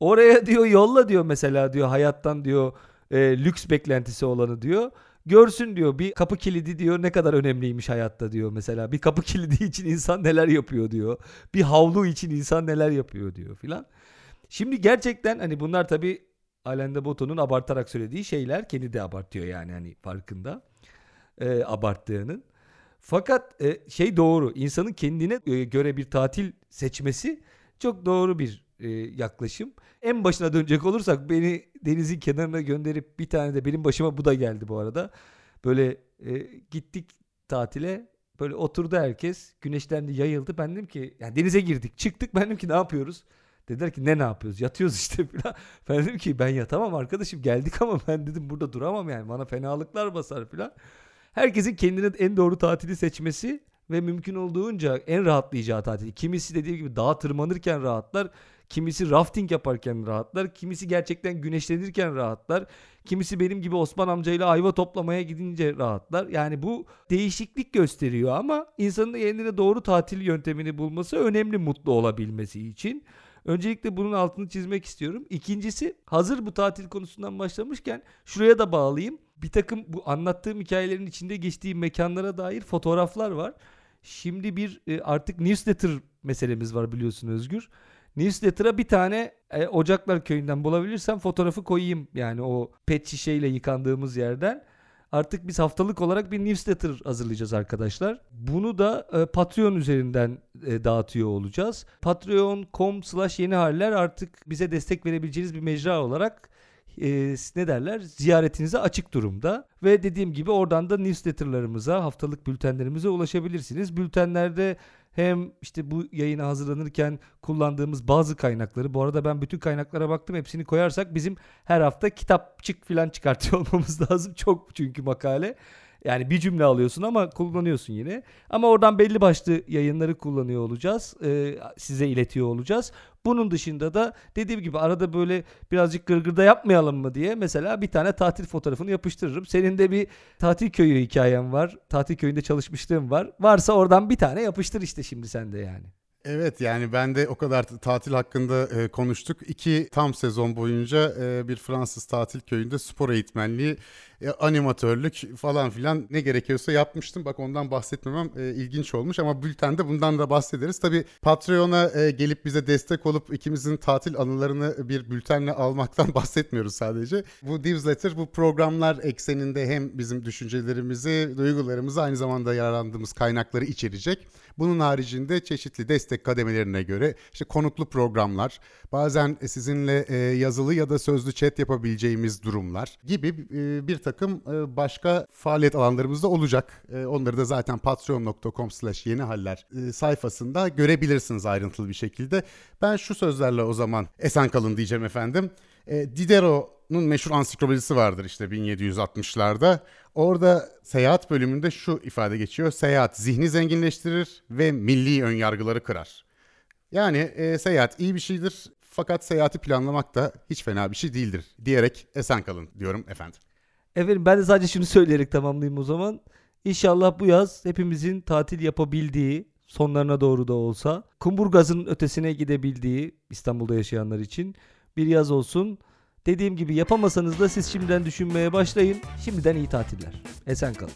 Oraya diyor yolla diyor mesela diyor hayattan diyor e, lüks beklentisi olanı diyor. Görsün diyor bir kapı kilidi diyor ne kadar önemliymiş hayatta diyor mesela. Bir kapı kilidi [laughs] için insan neler yapıyor diyor. Bir havlu için insan neler yapıyor diyor filan. Şimdi gerçekten hani bunlar tabii Alain de Botton'un abartarak söylediği şeyler. Kendi de abartıyor yani hani farkında e, abarttığının. Fakat e, şey doğru insanın kendine e, göre bir tatil seçmesi çok doğru bir e, yaklaşım. En başına dönecek olursak beni denizin kenarına gönderip bir tane de benim başıma bu da geldi bu arada. Böyle e, gittik tatile böyle oturdu herkes güneşlendi yayıldı. Ben dedim ki yani denize girdik çıktık ben dedim ki ne yapıyoruz? Dediler ki ne ne yapıyoruz? Yatıyoruz işte [laughs] falan. Ben dedim ki ben yatamam arkadaşım geldik ama ben dedim burada duramam yani. Bana fenalıklar basar falan. Herkesin kendine en doğru tatili seçmesi ve mümkün olduğunca en rahatlayacağı tatil. Kimisi dediğim gibi dağa tırmanırken rahatlar. Kimisi rafting yaparken rahatlar. Kimisi gerçekten güneşlenirken rahatlar. Kimisi benim gibi Osman amcayla ayva toplamaya gidince rahatlar. Yani bu değişiklik gösteriyor ama insanın kendine doğru tatil yöntemini bulması önemli mutlu olabilmesi için. Öncelikle bunun altını çizmek istiyorum. İkincisi hazır bu tatil konusundan başlamışken şuraya da bağlayayım. Bir takım bu anlattığım hikayelerin içinde geçtiği mekanlara dair fotoğraflar var. Şimdi bir e, artık newsletter meselemiz var biliyorsun Özgür. Newsletter'a bir tane e, Ocaklar Köyü'nden bulabilirsem fotoğrafı koyayım. Yani o pet şişeyle yıkandığımız yerden. Artık biz haftalık olarak bir newsletter hazırlayacağız arkadaşlar. Bunu da e, Patreon üzerinden e, dağıtıyor olacağız. Patreon.com slash yeni haller artık bize destek verebileceğiniz bir mecra olarak e, ne derler ziyaretinize açık durumda. Ve dediğim gibi oradan da newsletterlarımıza haftalık bültenlerimize ulaşabilirsiniz. Bültenlerde hem işte bu yayına hazırlanırken kullandığımız bazı kaynakları bu arada ben bütün kaynaklara baktım hepsini koyarsak bizim her hafta kitapçık falan çıkartıyor [laughs] olmamız lazım çok çünkü makale yani bir cümle alıyorsun ama kullanıyorsun yine. Ama oradan belli başlı yayınları kullanıyor olacağız. E, size iletiyor olacağız. Bunun dışında da dediğim gibi arada böyle birazcık gırgırda yapmayalım mı diye mesela bir tane tatil fotoğrafını yapıştırırım. Senin de bir tatil köyü hikayen var. Tatil köyünde çalışmışlığın var. Varsa oradan bir tane yapıştır işte şimdi sen de yani. Evet yani ben de o kadar tatil hakkında e, konuştuk. İki tam sezon boyunca e, bir Fransız tatil köyünde spor eğitmenliği e, animatörlük falan filan ne gerekiyorsa yapmıştım. Bak ondan bahsetmemem e, ilginç olmuş ama bültende bundan da bahsederiz. Tabii Patreon'a e, gelip bize destek olup ikimizin tatil anılarını bir bültenle almaktan [laughs] bahsetmiyoruz sadece. Bu newsletter bu programlar ekseninde hem bizim düşüncelerimizi, duygularımızı aynı zamanda yararlandığımız kaynakları içerecek. Bunun haricinde çeşitli destek kademelerine göre işte konuklu programlar, bazen sizinle e, yazılı ya da sözlü chat yapabileceğimiz durumlar gibi e, bir takım e, başka faaliyet alanlarımız da olacak. Onları da zaten patreon.com slash yeni haller sayfasında görebilirsiniz ayrıntılı bir şekilde. Ben şu sözlerle o zaman esen kalın diyeceğim efendim. Diderot'un meşhur ansiklopedisi vardır işte 1760'larda. Orada seyahat bölümünde şu ifade geçiyor. Seyahat zihni zenginleştirir ve milli önyargıları kırar. Yani e, seyahat iyi bir şeydir fakat seyahati planlamak da hiç fena bir şey değildir diyerek esen kalın diyorum efendim. Efendim ben de sadece şunu söyleyerek tamamlayayım o zaman. İnşallah bu yaz hepimizin tatil yapabildiği, sonlarına doğru da olsa, Kumburgaz'ın ötesine gidebildiği İstanbul'da yaşayanlar için bir yaz olsun. Dediğim gibi yapamasanız da siz şimdiden düşünmeye başlayın. Şimdiden iyi tatiller. Esen kalın.